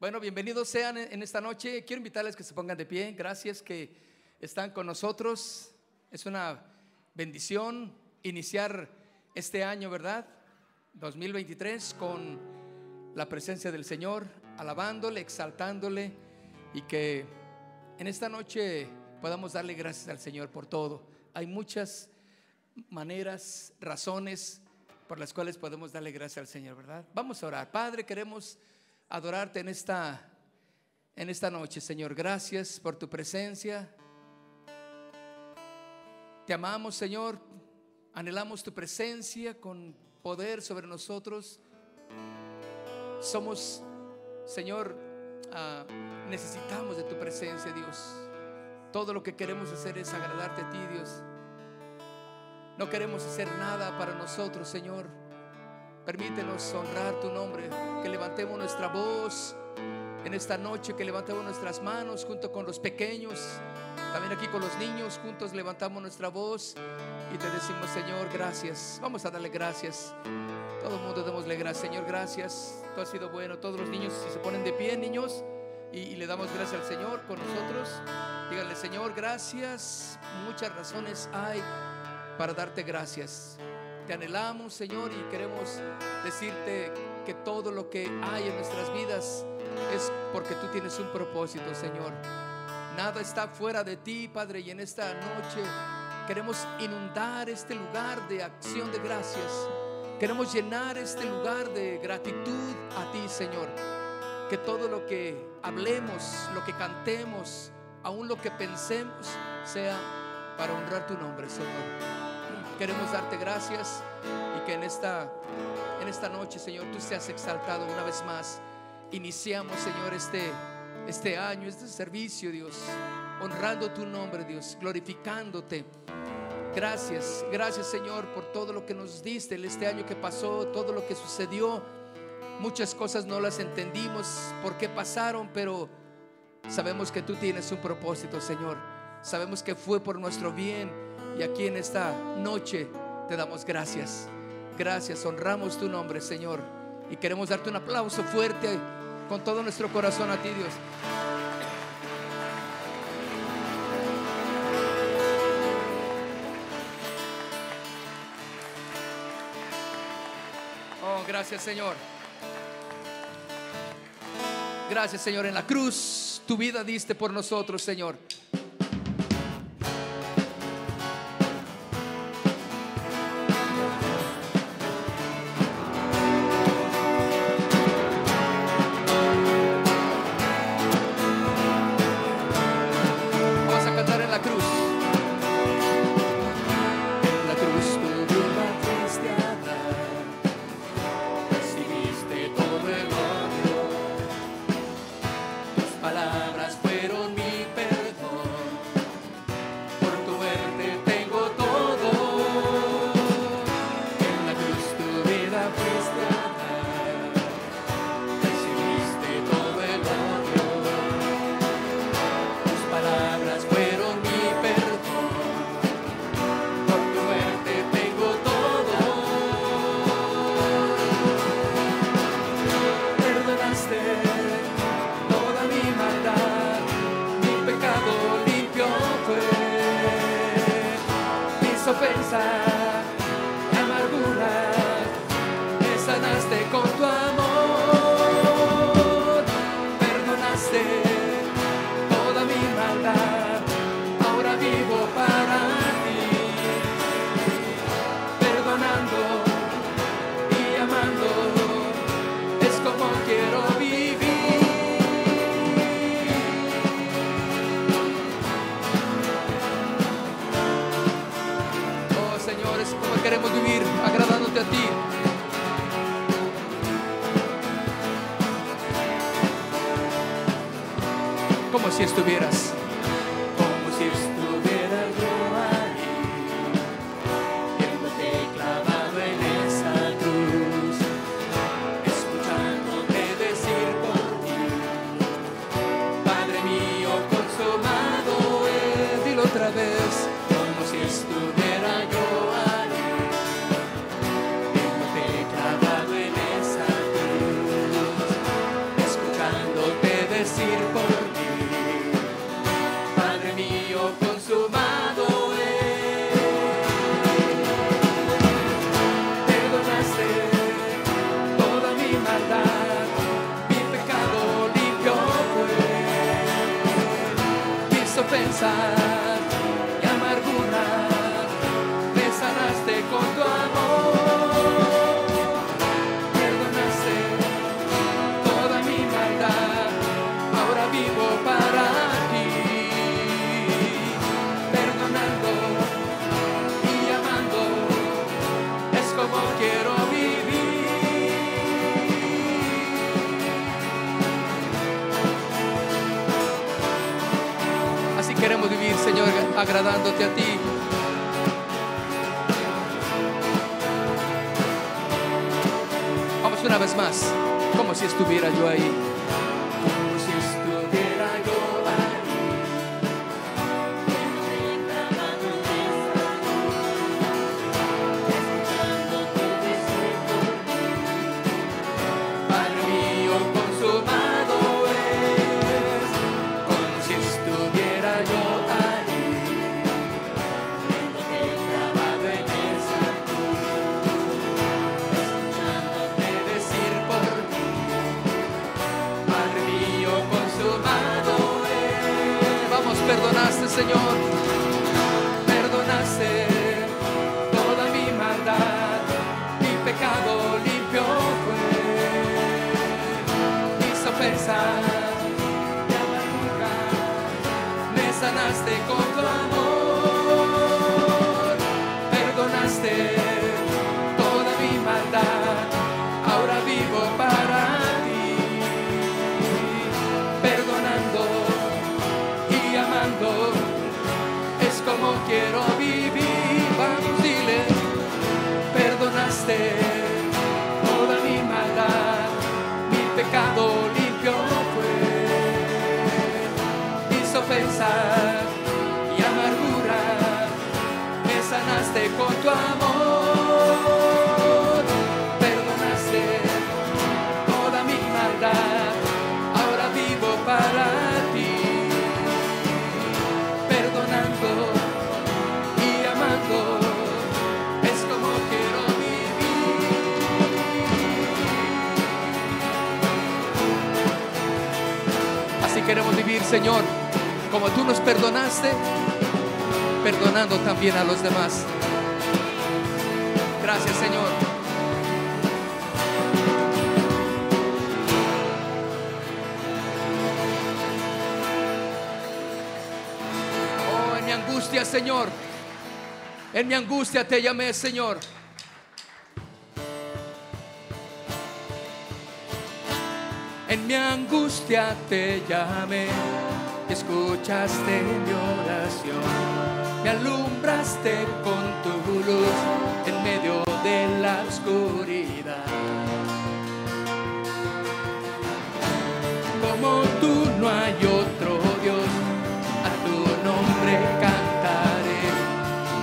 Bueno, bienvenidos sean en esta noche. Quiero invitarles que se pongan de pie. Gracias que están con nosotros. Es una bendición iniciar este año, ¿verdad? 2023 con la presencia del Señor, alabándole, exaltándole y que en esta noche podamos darle gracias al Señor por todo. Hay muchas maneras, razones por las cuales podemos darle gracias al Señor, ¿verdad? Vamos a orar. Padre, queremos adorarte en esta en esta noche, Señor. Gracias por tu presencia. Te amamos, Señor. Anhelamos tu presencia con poder sobre nosotros. Somos, Señor, ah, necesitamos de tu presencia, Dios. Todo lo que queremos hacer es agradarte a ti, Dios. No queremos hacer nada para nosotros, Señor. Permítenos honrar tu nombre, que levantemos nuestra voz en esta noche, que levantemos nuestras manos junto con los pequeños, también aquí con los niños, juntos levantamos nuestra voz y te decimos, Señor, gracias. Vamos a darle gracias. Todo el mundo démosle gracias, Señor, gracias. Tú has sido bueno. Todos los niños, si se ponen de pie, niños, y, y le damos gracias al Señor con nosotros, díganle, Señor, gracias. Muchas razones hay para darte gracias. Te anhelamos, Señor, y queremos decirte que todo lo que hay en nuestras vidas es porque tú tienes un propósito, Señor. Nada está fuera de ti, Padre, y en esta noche queremos inundar este lugar de acción de gracias. Queremos llenar este lugar de gratitud a ti, Señor. Que todo lo que hablemos, lo que cantemos, aún lo que pensemos, sea para honrar tu nombre, Señor. Queremos darte gracias y que en esta, en esta noche, Señor, tú seas exaltado una vez más. Iniciamos, Señor, este, este año, este servicio, Dios, honrando tu nombre, Dios, glorificándote. Gracias, gracias, Señor, por todo lo que nos diste en este año que pasó, todo lo que sucedió. Muchas cosas no las entendimos por qué pasaron, pero sabemos que tú tienes un propósito, Señor. Sabemos que fue por nuestro bien y aquí en esta noche te damos gracias. Gracias, honramos tu nombre, Señor. Y queremos darte un aplauso fuerte con todo nuestro corazón a ti, Dios. Oh, gracias, Señor. Gracias, Señor. En la cruz tu vida diste por nosotros, Señor. aí. perdonando también a los demás. Gracias, Señor. Oh, en mi angustia, Señor. En mi angustia te llamé, Señor. En mi angustia te llamé escuchaste mi oración, me alumbraste con tu luz en medio de la oscuridad. Como tú no hay otro Dios, a tu nombre cantaré,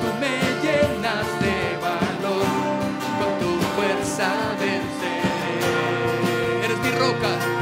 tú me llenas de valor, con tu fuerza venceré, eres mi roca.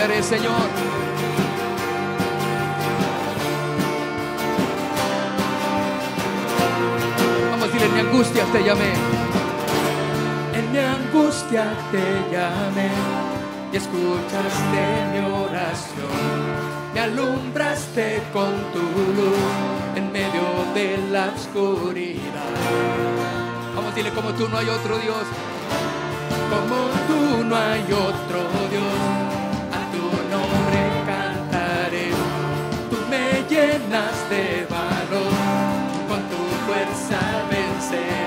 Señor. Vamos a decir, en mi angustia te llamé. En mi angustia te llamé y escuchaste mi oración. Me alumbraste con tu luz en medio de la oscuridad. Vamos a como tú no hay otro Dios. Como tú no hay otro llenas de valor, con tu fuerza vencer.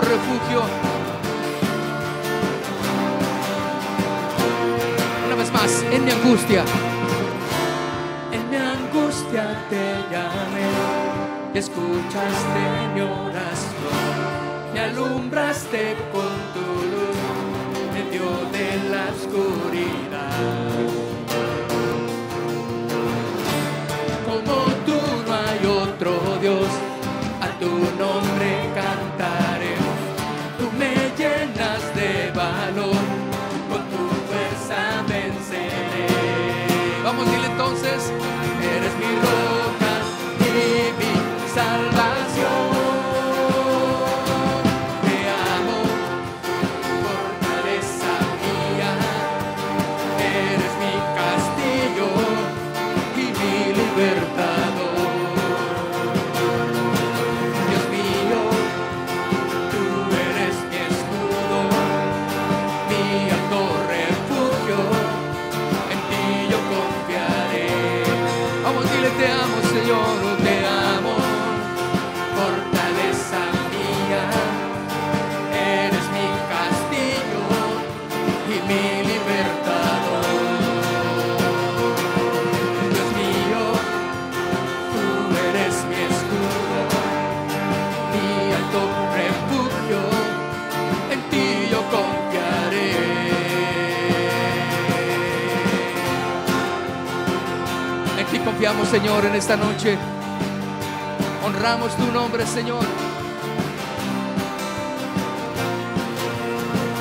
refugio. Una vez más, en mi angustia. En mi angustia te llamé, escuchaste mi oración, me alumbraste con tu luz en medio de la oscuridad. Vamos, dile entonces, eres mi roca y mi salvación. confiamos, Señor, en esta noche. Honramos tu nombre, Señor.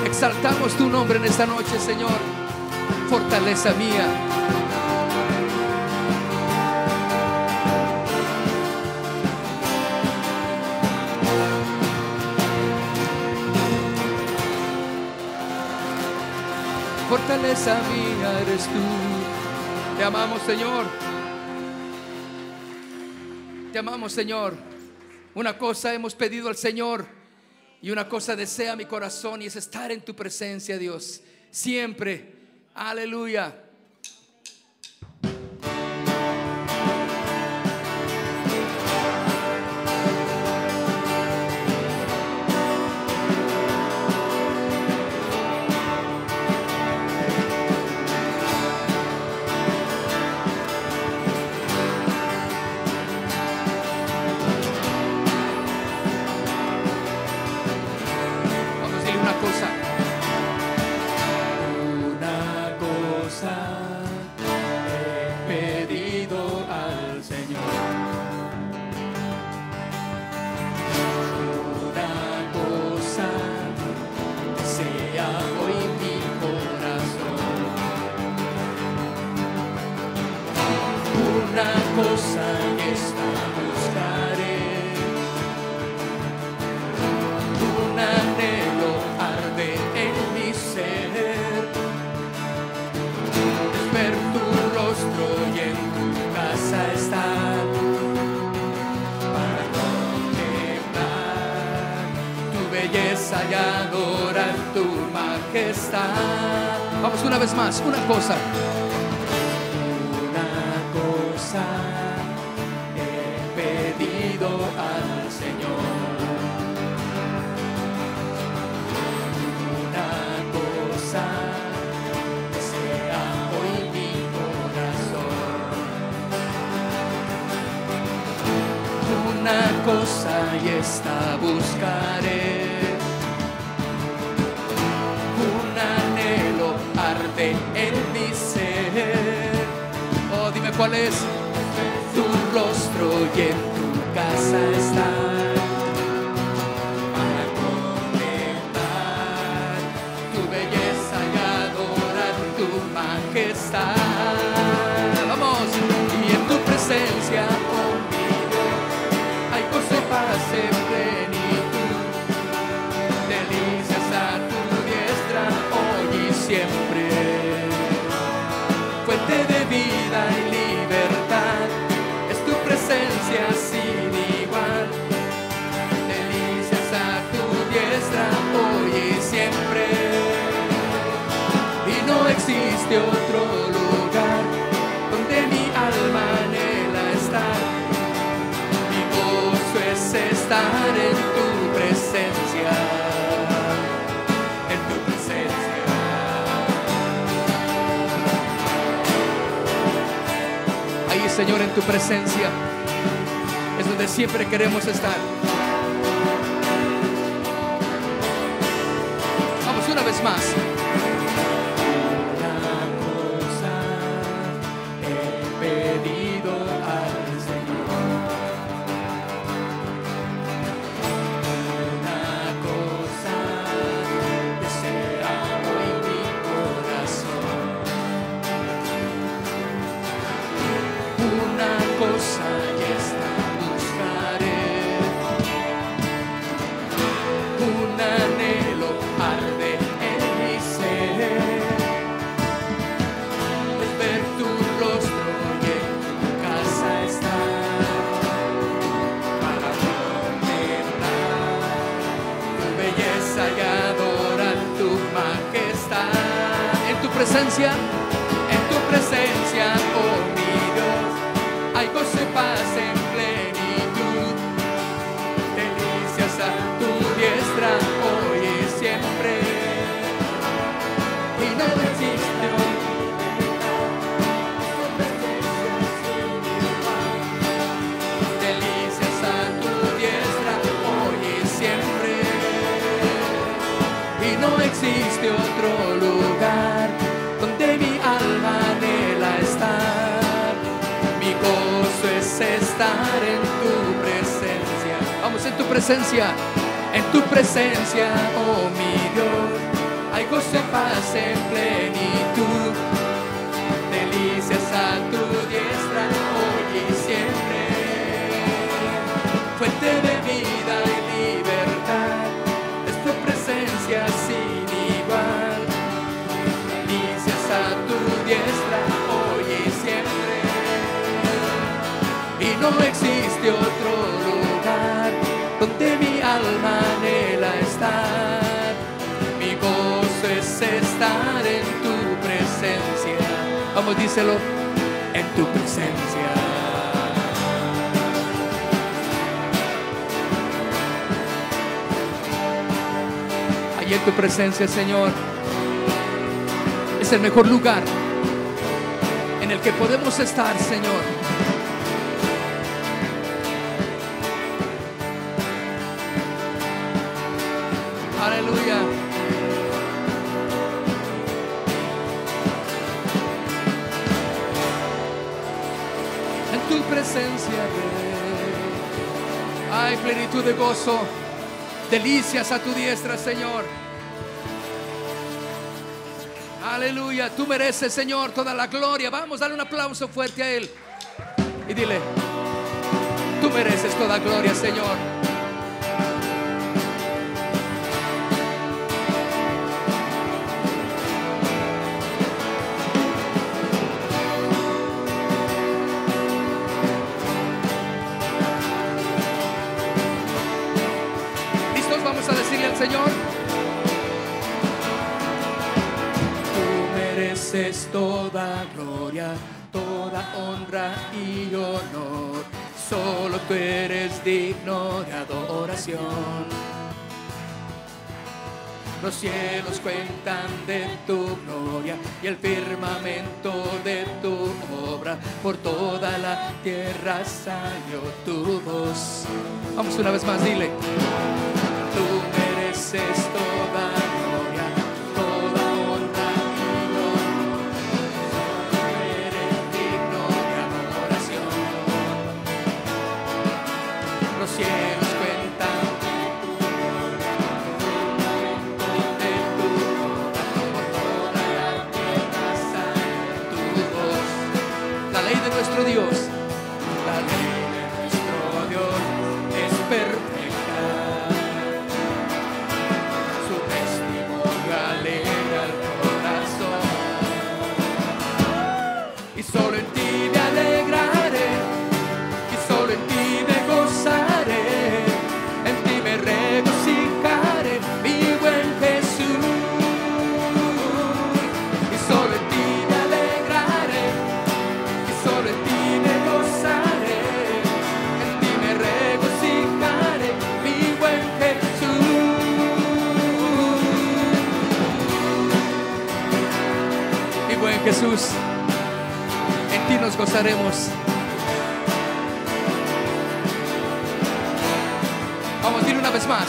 Exaltamos tu nombre en esta noche, Señor. Fortaleza mía. Fortaleza mía eres tú. Te amamos, Señor te amamos, Señor. Una cosa hemos pedido al Señor y una cosa desea mi corazón y es estar en tu presencia, Dios. Siempre. Aleluya. una cosa, es donde siempre queremos estar. Vamos una vez más. Presencia, en tu presencia, oh mi Dios, hay gozo y paz en plenitud. Delicias a tu diestra, hoy y siempre. Y no existe hoy y siempre. Y no existe otro gozo es estar en tu presencia. Vamos en tu presencia, en tu presencia, oh mi Dios. Hay gozo y paz en plenitud. Delicias a tu diestra, no existe otro lugar donde mi alma anhela estar. Mi gozo es estar en tu presencia. Vamos, díselo, en tu presencia. Allí en tu presencia, Señor, es el mejor lugar en el que podemos estar, Señor. Hay plenitud de gozo, delicias a tu diestra, Señor. Aleluya, tú mereces, Señor, toda la gloria. Vamos, dale un aplauso fuerte a Él. Y dile, tú mereces toda gloria, Señor. mereces toda gloria, toda honra y honor. Solo tú eres digno de adoración. Los cielos cuentan de tu gloria y el firmamento de tu obra. Por toda la tierra salió tu voz. Vamos una vez más, dile. Tú mereces toda nos gozaremos. Vamos, dile una vez más.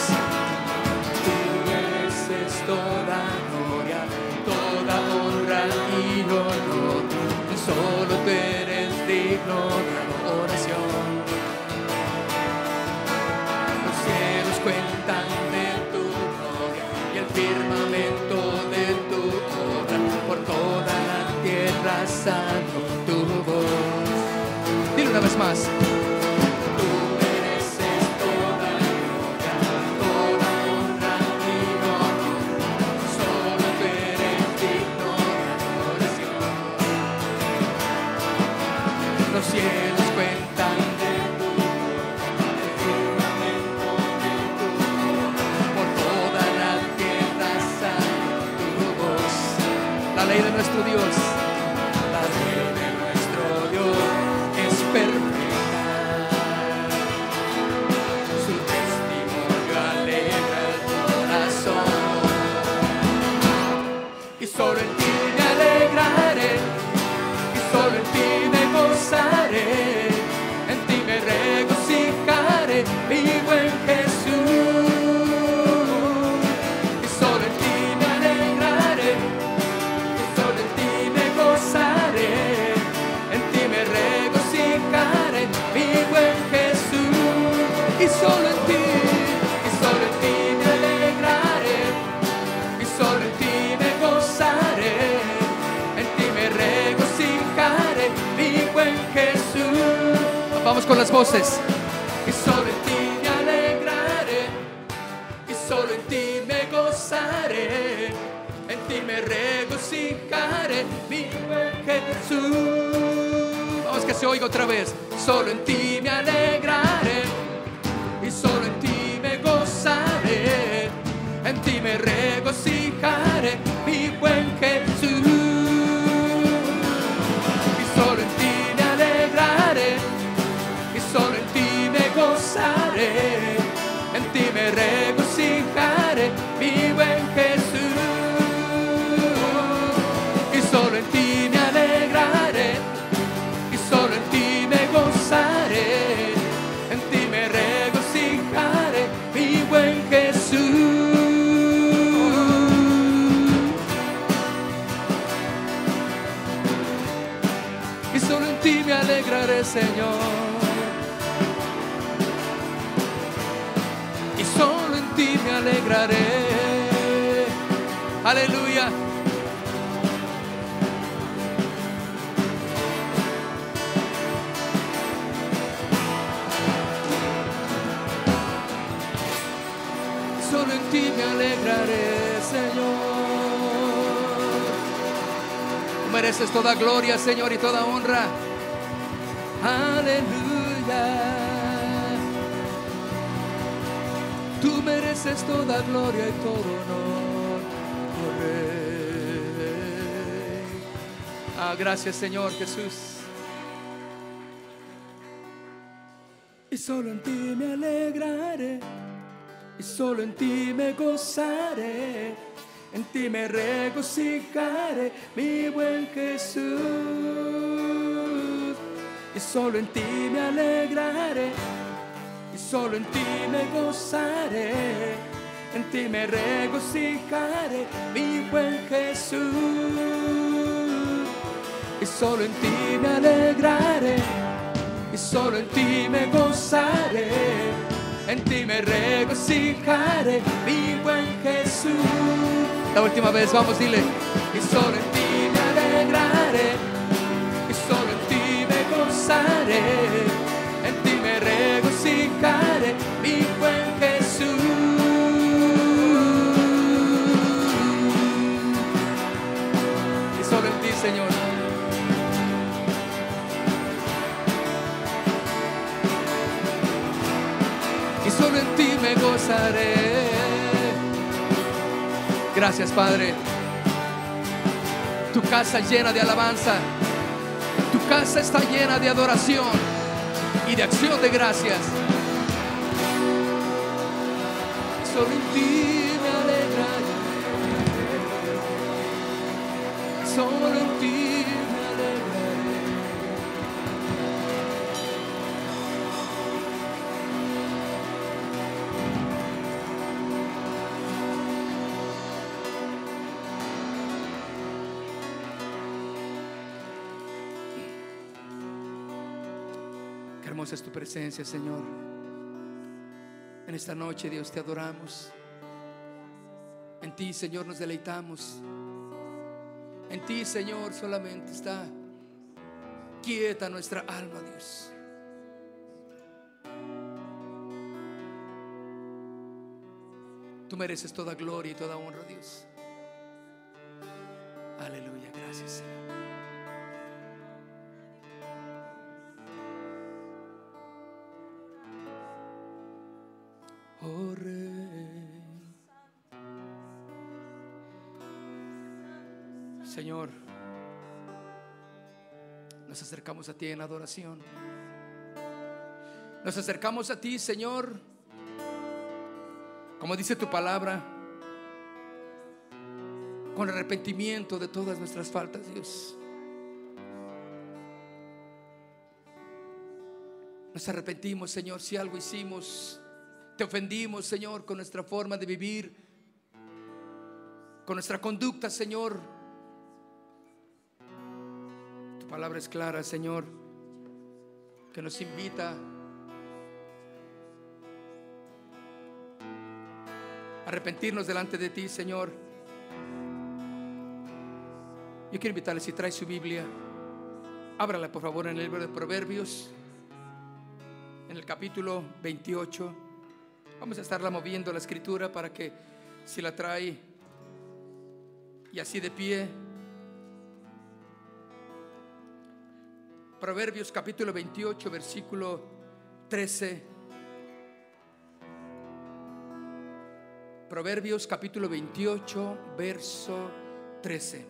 Tú mereces toda gloria, toda honra y honor. Solo tú eres digno de oración. Los cielos cuentan de tu gloria y el firmamento de tu obra por toda la tierra santa. favor. Dilo una vez más. toda gloria, Señor, y toda honra. Aleluya. Tú mereces toda gloria y todo honor. Oh ah, gracias, Señor Jesús. Y solo en ti me alegraré, y solo en ti me gozaré en ti me regocijaré, mi buen Jesús, y solo en ti me alegraré, y solo en ti me gozaré, en ti me regocijaré, mi buen Jesús, y solo en ti me alegraré, y solo en ti me gozaré. En ti me regocijaré, mi Jesús. La última vez, vamos, dile, y solo en ti me alegraré, y solo en ti me gozaré, en ti me regocijaré, mi buen Jesús. Y solo en ti, Señor. solo en ti me gozaré. Gracias, Padre. Tu casa llena de alabanza. Tu casa está llena de adoración y de acción de gracias. Solo en ti me alegraré. Solo en ti. es tu presencia, Señor. En esta noche, Dios, te adoramos. En ti, Señor, nos deleitamos. En ti, Señor, solamente está quieta nuestra alma, Dios. Tú mereces toda gloria y toda honra, Dios. Aleluya, gracias, Señor. Señor, nos acercamos a ti en adoración. Nos acercamos a ti, Señor, como dice tu palabra, con arrepentimiento de todas nuestras faltas, Dios. Nos arrepentimos, Señor, si algo hicimos te ofendimos, Señor, con nuestra forma de vivir, con nuestra conducta, Señor. Tu palabra es clara, Señor, que nos invita a arrepentirnos delante de ti, Señor. Yo quiero invitarle, si trae su Biblia, ábrala por favor en el libro de Proverbios, en el capítulo 28. Vamos a estarla moviendo la escritura para que si la trae y así de pie. Proverbios capítulo 28, versículo 13. Proverbios capítulo 28, verso 13.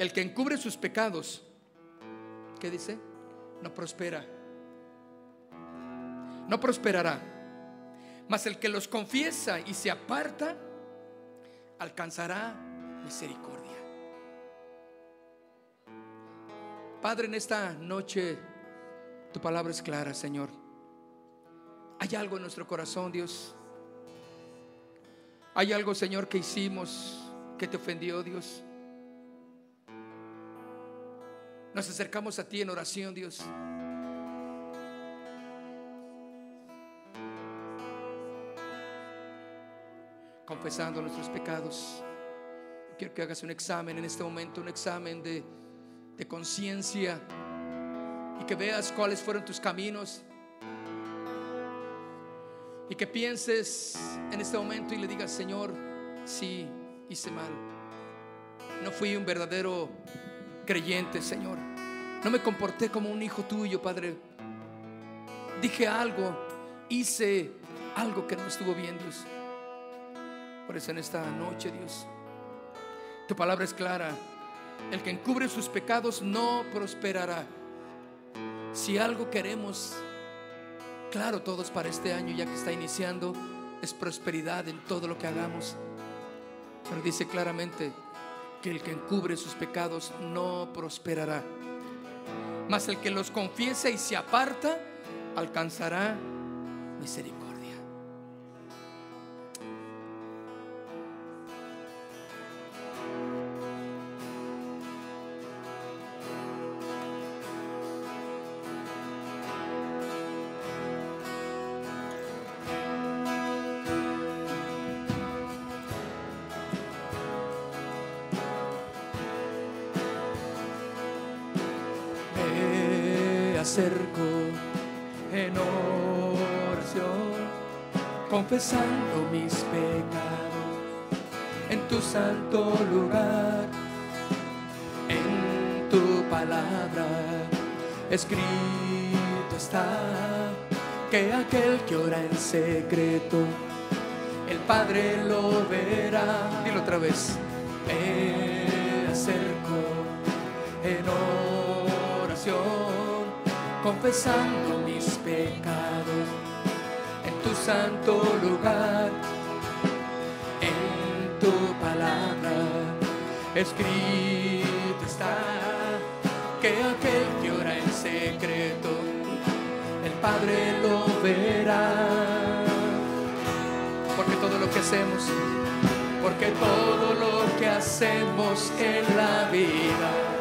El que encubre sus pecados, ¿qué dice? No prospera no prosperará. Mas el que los confiesa y se aparta, alcanzará misericordia. Padre, en esta noche tu palabra es clara, Señor. Hay algo en nuestro corazón, Dios. Hay algo, Señor, que hicimos que te ofendió, Dios. Nos acercamos a ti en oración, Dios. Confesando nuestros pecados. Quiero que hagas un examen en este momento, un examen de, de conciencia y que veas cuáles fueron tus caminos. Y que pienses en este momento y le digas, Señor, sí, hice mal. No fui un verdadero creyente, Señor. No me comporté como un hijo tuyo, Padre. Dije algo, hice algo que no estuvo bien, Dios. Por eso en esta noche, Dios, tu palabra es clara. El que encubre sus pecados no prosperará. Si algo queremos claro, todos para este año, ya que está iniciando, es prosperidad en todo lo que hagamos. Pero dice claramente que el que encubre sus pecados no prosperará. Mas el que los confiesa y se aparta, alcanzará misericordia. Acerco en oración, confesando mis pecados en tu santo lugar, en tu palabra escrito está que aquel que ora en secreto, el Padre lo verá. Dilo otra vez. Me acerco en oración confesando mis pecados en tu santo lugar, en tu palabra escrito está que aquel que ora en secreto, el Padre lo verá. Porque todo lo que hacemos, porque todo lo que hacemos en la vida,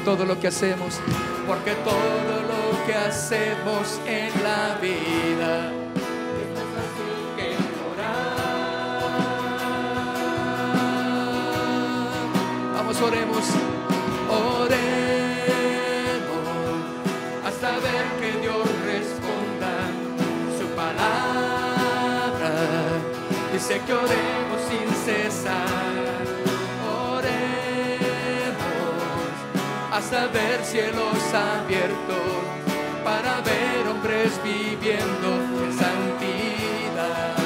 todo lo que hacemos, porque todo lo que hacemos en la vida. Vamos, oremos, oremos hasta ver que Dios responda su palabra. Dice que oremos sin cesar. Hasta ver cielos abiertos para ver hombres viviendo en santidad.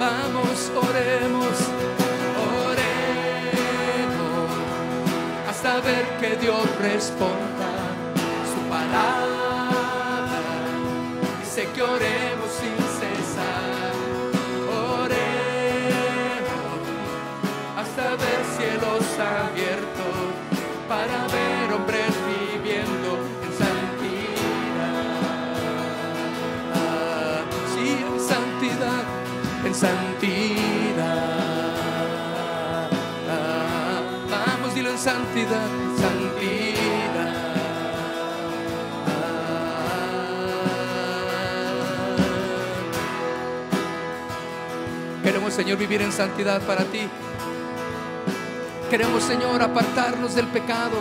Vamos, oremos, oremos hasta ver que Dios responda su palabra. Dice que oremos sin cesar. Oremos hasta ver cielos abiertos para ver hombres viviendo en santidad. sí, en santidad, en santidad. vamos, dilo en santidad, en santidad. Queremos, Señor, vivir en santidad para ti. Queremos, Señor, apartarnos del pecado.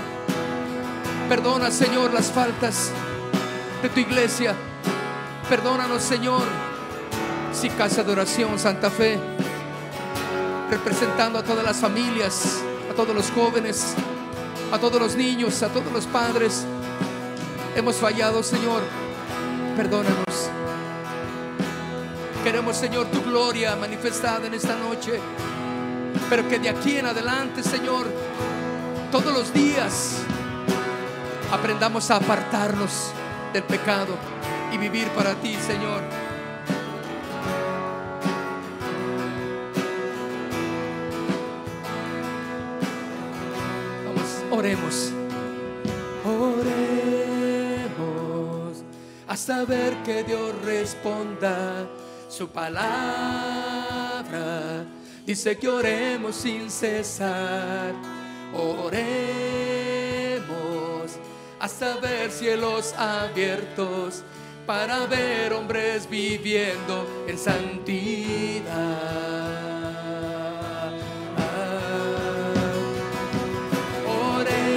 Perdona, Señor, las faltas de tu iglesia. Perdónanos, Señor, si casa de oración, Santa Fe, representando a todas las familias, a todos los jóvenes, a todos los niños, a todos los padres. Hemos fallado, Señor. Perdónanos. Queremos, Señor, tu gloria manifestada en esta noche. Pero que de aquí en adelante, Señor, todos los días aprendamos a apartarnos del pecado y vivir para ti, Señor. Vamos, oremos. Oremos hasta ver que Dios responda su palabra dice que oremos sin cesar. Oremos hasta ver cielos abiertos para ver hombres viviendo en santidad. Oremos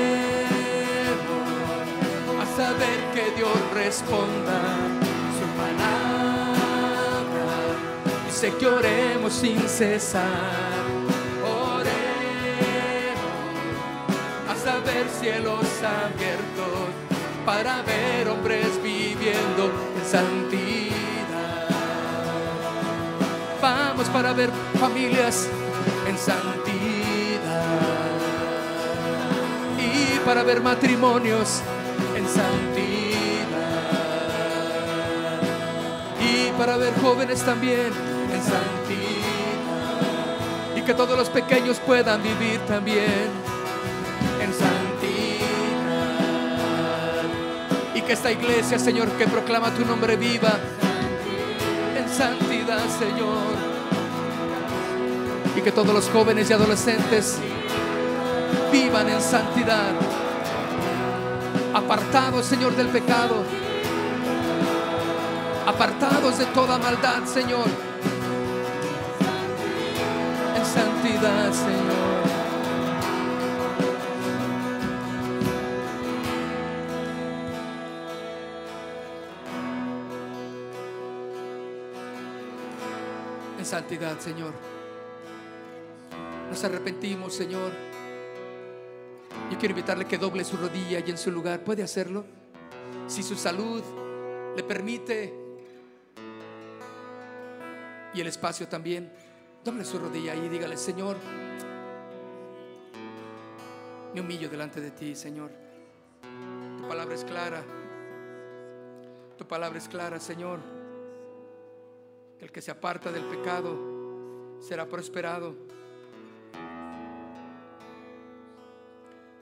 ver que oremos sin cesar. Oremos hasta ver cielos abiertos para ver hombres viviendo en santidad. Vamos para ver familias en santidad. para ver matrimonios en santidad. Y para ver jóvenes también en santidad. Y que todos los pequeños puedan vivir también en santidad. Y que esta iglesia, Señor, que proclama tu nombre viva en santidad, Señor y que todos los jóvenes y adolescentes vivan en santidad, apartados, Señor, del pecado, apartados de toda maldad, Señor, santidad, Señor. En santidad, Señor nos arrepentimos, Señor. Yo quiero invitarle que doble su rodilla y en su lugar. ¿Puede hacerlo? Si su salud le permite y el espacio también, doble su rodilla y dígale, Señor, me humillo delante de ti, Señor. Tu palabra es clara. Tu palabra es clara, Señor. El que se aparta del pecado será prosperado.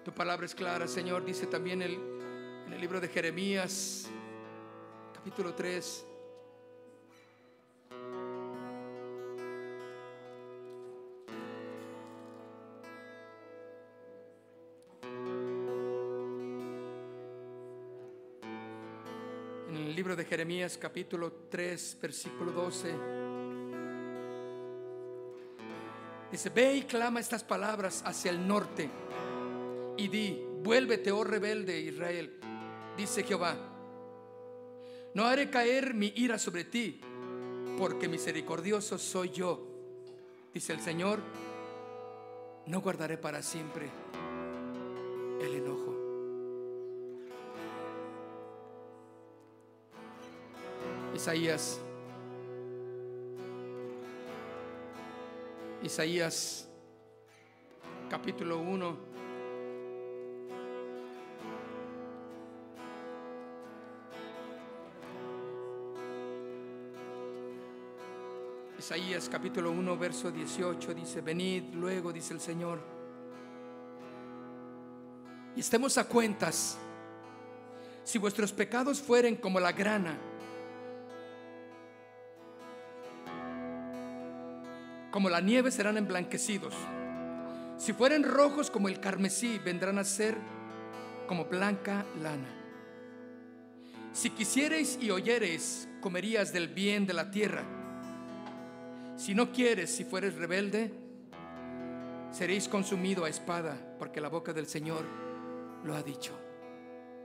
Tu palabra es clara, Señor. Dice también el, en el libro de Jeremías, capítulo 3. Libro de Jeremías, capítulo 3, versículo 12. Dice, ve y clama estas palabras hacia el norte y di, vuélvete, oh rebelde Israel, dice Jehová, no haré caer mi ira sobre ti, porque misericordioso soy yo, dice el Señor, no guardaré para siempre el enojo. Isaías, Isaías capítulo 1 Isaías capítulo 1, verso 18 dice, venid luego, dice el Señor, y estemos a cuentas, si vuestros pecados fueren como la grana, como la nieve serán emblanquecidos, si fueren rojos como el carmesí, vendrán a ser como blanca lana. Si quisiereis y oyereis, comerías del bien de la tierra si no quieres, si fueres rebelde, seréis consumido a espada, porque la boca del Señor lo ha dicho.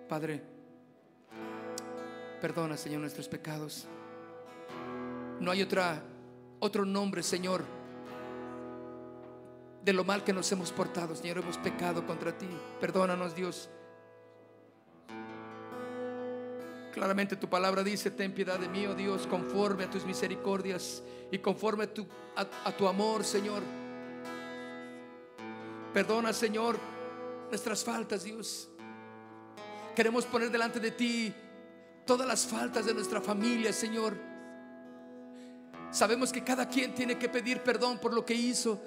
Padre, perdona, Señor, nuestros pecados. No hay otra otro nombre, Señor, de lo mal que nos hemos portado, Señor, hemos pecado contra ti. Perdónanos, Dios. Claramente tu palabra dice, ten piedad de mí, oh Dios, conforme a tus misericordias y conforme a tu, a, tu amor, Señor. Perdona, Señor, nuestras faltas, Dios. Queremos poner delante de ti todas las faltas de nuestra familia, Señor. Sabemos que cada quien tiene que pedir perdón por lo que hizo.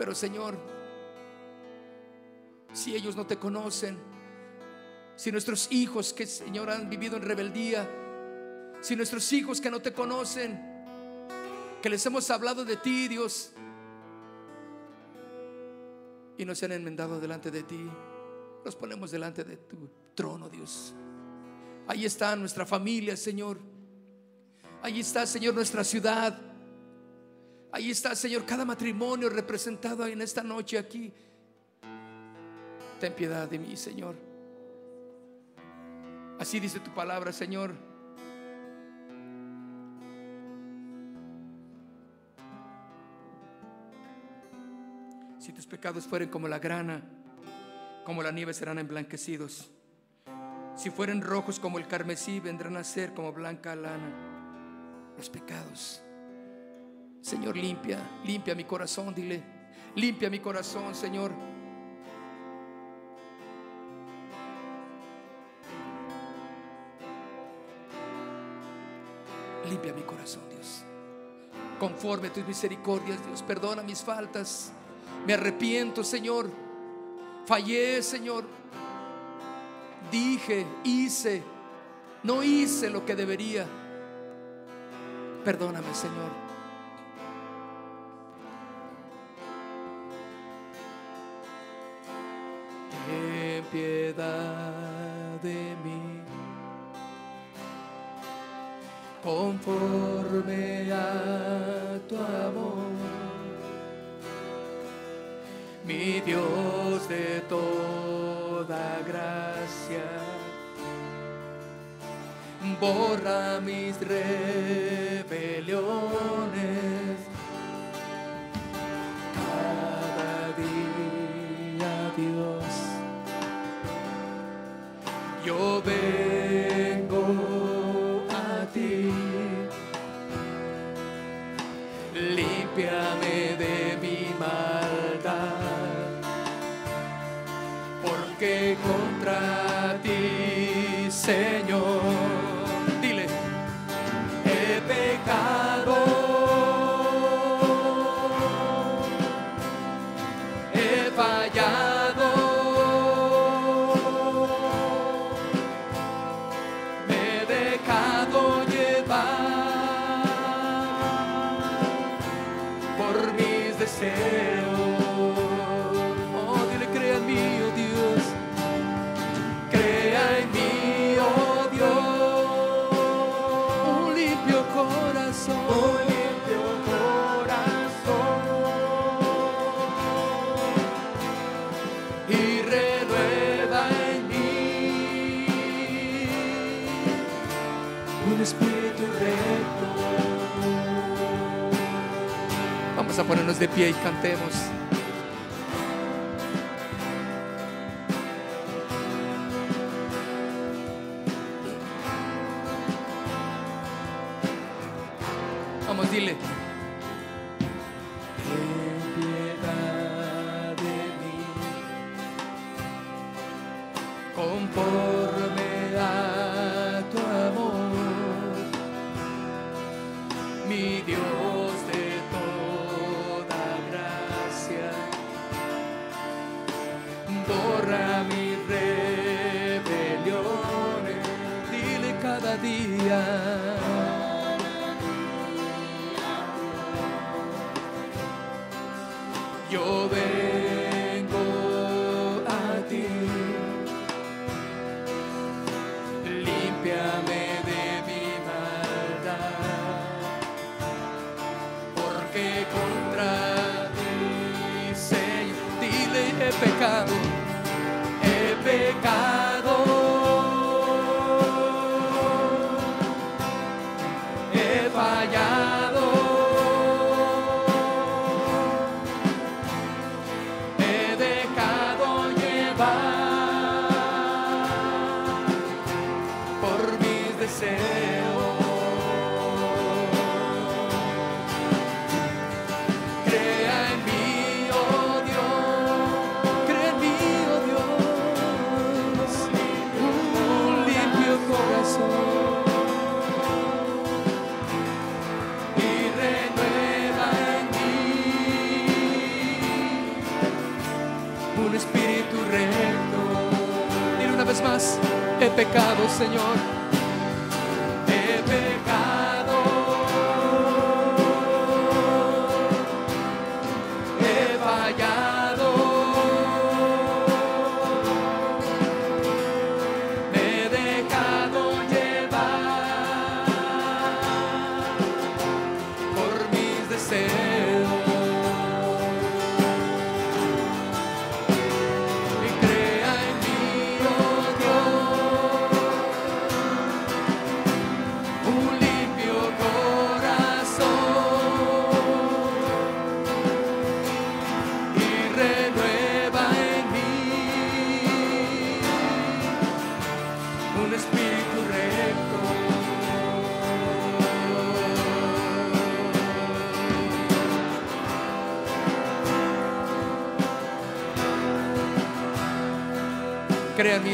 Pero Señor, si ellos no te conocen, si nuestros hijos que Señor han vivido en rebeldía, si nuestros hijos que no te conocen, que les hemos hablado de ti, Dios, y no se han enmendado delante de ti, los ponemos delante de tu trono, Dios. Ahí está nuestra familia, Señor. Ahí está, Señor, nuestra ciudad. Ahí está, Señor, cada matrimonio representado en esta noche aquí. Ten piedad de mí, Señor. Así dice tu palabra, Señor. Si tus pecados fueren como la grana, como la nieve serán emblanquecidos. Si fueren rojos como el carmesí, vendrán a ser como blanca lana los pecados. Señor, limpia, limpia mi corazón, dile, limpia mi corazón, Señor. Limpia mi corazón, Dios. Conforme a tus misericordias, Dios, perdona mis faltas. Me arrepiento, Señor. Fallé, Señor. Dije, hice, no hice lo que debería. Perdóname, Señor. de mí. Conforme a tu amor, mi Dios de toda gracia, borra mis rebeliones yo vengo a ti. Límpiame de mi maldad, porque contra ti, Señor. dile, he pecado, he fallado. ponernos de pie y cantemos.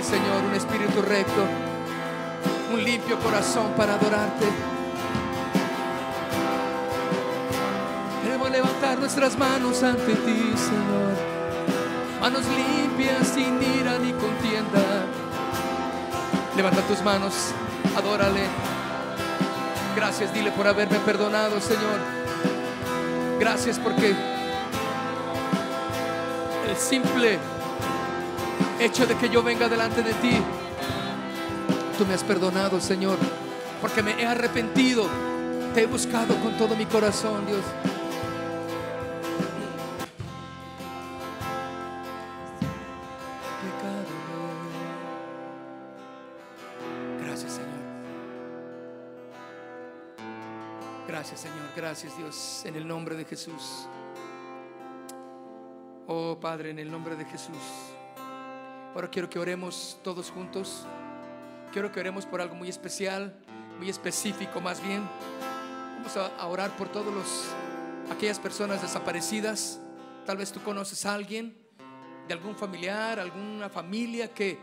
Señor, un espíritu recto, un limpio corazón para adorarte. Queremos levantar nuestras manos ante ti, Señor. Manos limpias, sin ira ni contienda. Levanta tus manos, adórale. Gracias, dile por haberme perdonado, Señor. Gracias porque el simple hecho de que yo venga delante de ti, tú me has perdonado, Señor, porque me he arrepentido. Te he buscado con todo mi corazón, Dios. Gracias, Señor. Gracias, Señor. Gracias, Dios, en el nombre de Jesús. Oh Padre, en el nombre de Jesús. Ahora quiero que oremos todos juntos. Quiero que oremos por algo muy especial, muy específico más bien. Vamos a, orar por todos los aquellas personas desaparecidas. Tal vez tú conoces a alguien de algún familiar, alguna familia que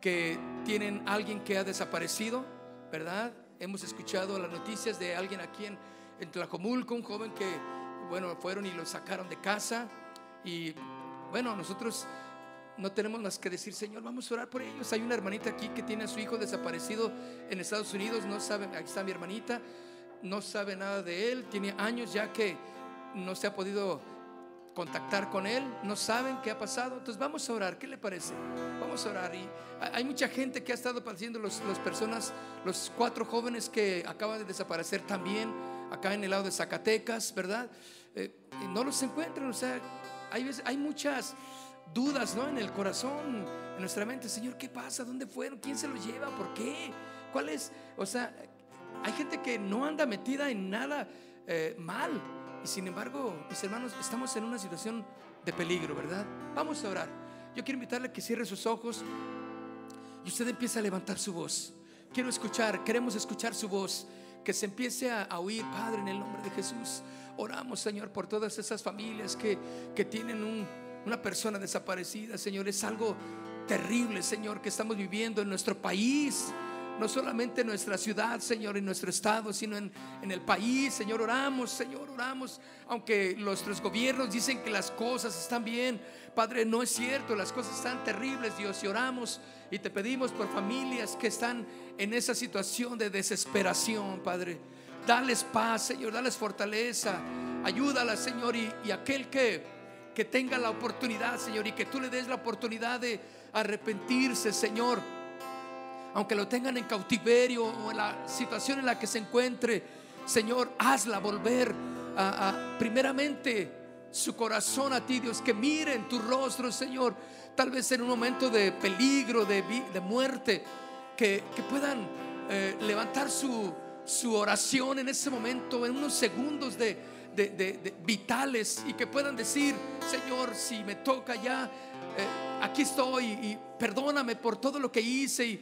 que tienen alguien que ha desaparecido, ¿verdad? Hemos escuchado las noticias de alguien aquí en, en Tlacomulco, un joven que, bueno, fueron y lo sacaron de casa. Y bueno, nosotros no tenemos más que decir, Señor, vamos a orar por ellos. Hay una hermanita aquí que tiene a su hijo desaparecido en Estados Unidos, no saben, aquí está mi hermanita, no sabe nada de él, tiene años ya que no se ha podido contactar con él, no saben qué ha pasado. Entonces vamos a orar, ¿qué le parece? Vamos a orar. Y hay mucha gente que ha estado padeciendo, los, las personas, los cuatro jóvenes que acaban de desaparecer también, acá en el lado de Zacatecas, ¿verdad? Eh, no los encuentran, o sea, hay muchas dudas ¿no? en el corazón, en nuestra mente, Señor, ¿qué pasa? ¿Dónde fueron? ¿Quién se los lleva? ¿Por qué? ¿Cuál es? O sea, hay gente que no anda metida en nada eh, mal y sin embargo, mis hermanos, estamos en una situación de peligro, ¿verdad? Vamos a orar. Yo quiero invitarle a que cierre sus ojos y usted empiece a levantar su voz. Quiero escuchar, queremos escuchar su voz, que se empiece a, oír, Padre, en el nombre de Jesús. Oramos, Señor, por todas esas familias que, que tienen una persona desaparecida, Señor. Es algo terrible, Señor, que estamos viviendo en nuestro país. No solamente en nuestra ciudad, Señor, en nuestro estado, sino en, el país, Señor, oramos, Señor, oramos, aunque nuestros gobiernos dicen que las cosas están bien, Padre, no es cierto, las cosas están terribles, Dios, y oramos y te pedimos por familias que están en esa situación de desesperación, Padre. Dales paz, Señor, dales fortaleza, ayúdalas, Señor, y, y aquel que, que tenga la oportunidad, Señor, y que tú le des la oportunidad de arrepentirse, Señor. Aunque lo tengan en cautiverio o en la situación en la que se encuentre, Señor, hazla volver a, primeramente su corazón a ti, Dios, que miren tu rostro, Señor, tal vez en un momento de peligro, de, de muerte, que, puedan eh, levantar su, su, oración en ese momento, en unos segundos de, de, vitales y que puedan decir, Señor, si me toca ya, eh, aquí estoy y perdóname por todo lo que hice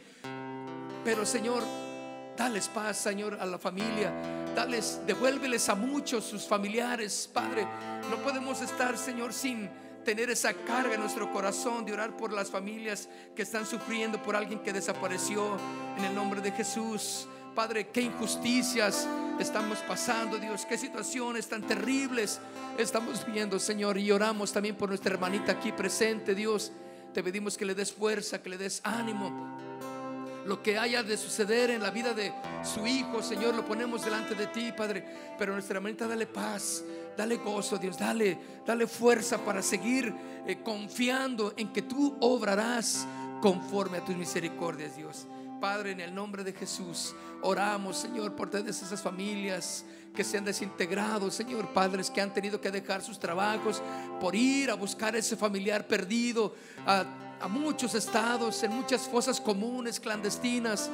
pero Señor, dales paz, Señor, a la familia. Dales, devuélveles a muchos sus familiares, Padre. No podemos estar, Señor, sin tener esa carga en nuestro corazón de orar por las familias que están sufriendo por alguien que desapareció en el nombre de Jesús. Padre, qué injusticias estamos pasando, Dios, qué situaciones tan terribles estamos viendo, Señor, y oramos también por nuestra hermanita aquí presente, Dios. Te pedimos que le des fuerza, que le des ánimo lo que haya de suceder en la vida de su hijo, Señor, lo ponemos delante de ti, Padre. Pero nuestra mente dale paz, dale gozo, Dios, dale, dale fuerza para seguir eh, confiando en que tú obrarás conforme a tus misericordias, Dios. Padre, en el nombre de Jesús, oramos, Señor, por todas esas familias que se han desintegrado, Señor, padres que han tenido que dejar sus trabajos por ir a buscar a ese familiar perdido, a a muchos estados, en muchas fosas comunes, clandestinas.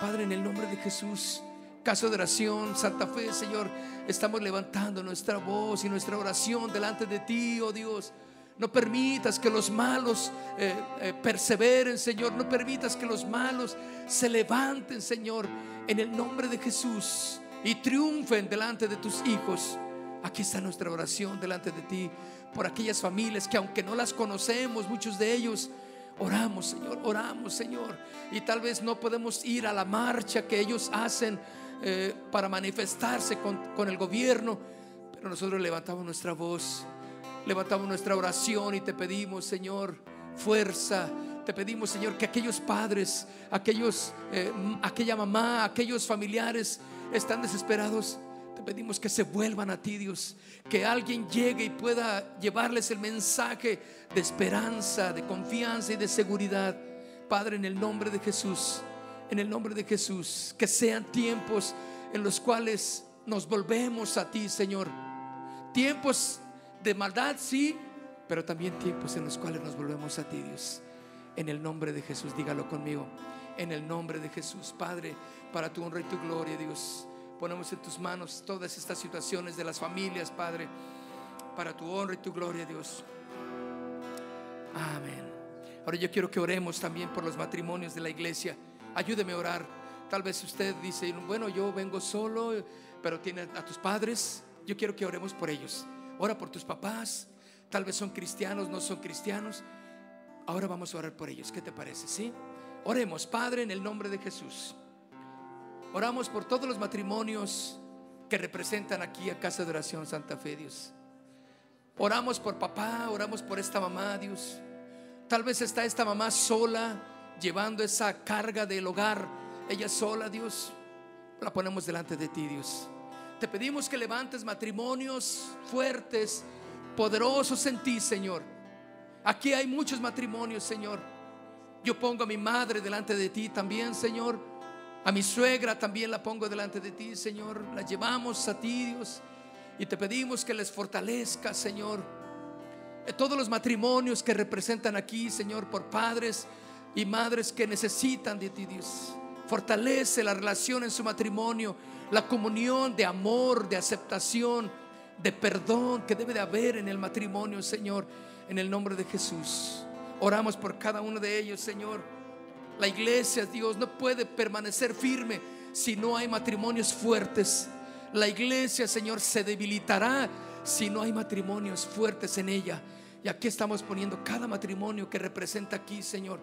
Padre, en el nombre de Jesús, caso de oración, Santa Fe, Señor, estamos levantando nuestra voz y nuestra oración delante de ti, oh Dios. No permitas que los malos eh, eh, perseveren, Señor. No permitas que los malos se levanten, Señor, en el nombre de Jesús y triunfen delante de tus hijos. Aquí está nuestra oración delante de ti por aquellas familias que aunque no las conocemos, muchos de ellos Oramos, Señor, oramos, Señor. Y tal vez no podemos ir a la marcha que ellos hacen eh, para manifestarse con, el gobierno. Pero nosotros levantamos nuestra voz, levantamos nuestra oración y te pedimos, Señor, fuerza. Te pedimos, Señor, que aquellos padres, aquellos, eh, aquella mamá, aquellos familiares están desesperados. Te pedimos que se vuelvan a ti, Dios. Que alguien llegue y pueda llevarles el mensaje de esperanza, de confianza y de seguridad. Padre, en el nombre de Jesús, en el nombre de Jesús, que sean tiempos en los cuales nos volvemos a ti, Señor. Tiempos de maldad, sí, pero también tiempos en los cuales nos volvemos a ti, Dios. En el nombre de Jesús, dígalo conmigo. En el nombre de Jesús, Padre, para tu honra y tu gloria, Dios. Ponemos en tus manos todas estas situaciones de las familias, Padre, para tu honra y tu gloria, Dios. Amén. Ahora yo quiero que oremos también por los matrimonios de la iglesia. Ayúdeme a orar. Tal vez usted dice, bueno, yo vengo solo, pero tiene a tus padres. Yo quiero que oremos por ellos. Ora por tus papás. Tal vez son cristianos, no son cristianos. Ahora vamos a orar por ellos. ¿Qué te parece? ¿Sí? Oremos, Padre, en el nombre de Jesús. Oramos por todos los matrimonios que representan aquí a Casa de Oración Santa Fe, Dios. Oramos por papá, oramos por esta mamá, Dios. Tal vez está esta mamá sola, llevando esa carga del hogar, ella sola, Dios. La ponemos delante de ti, Dios. Te pedimos que levantes matrimonios fuertes, poderosos en ti, Señor. Aquí hay muchos matrimonios, Señor. Yo pongo a mi madre delante de ti también, Señor. A mi suegra también la pongo delante de ti, Señor. La llevamos a ti, Dios. Y te pedimos que les fortalezca, Señor todos los matrimonios que representan aquí, Señor, por padres y madres que necesitan de ti, Dios. Fortalece la relación en su matrimonio, la comunión de amor, de aceptación, de perdón que debe de haber en el matrimonio, Señor, en el nombre de Jesús. Oramos por cada uno de ellos, Señor. La iglesia, Dios, no puede permanecer firme si no hay matrimonios fuertes. La iglesia, Señor, se debilitará si no hay matrimonios fuertes en ella. Y aquí estamos poniendo cada matrimonio que representa aquí, Señor.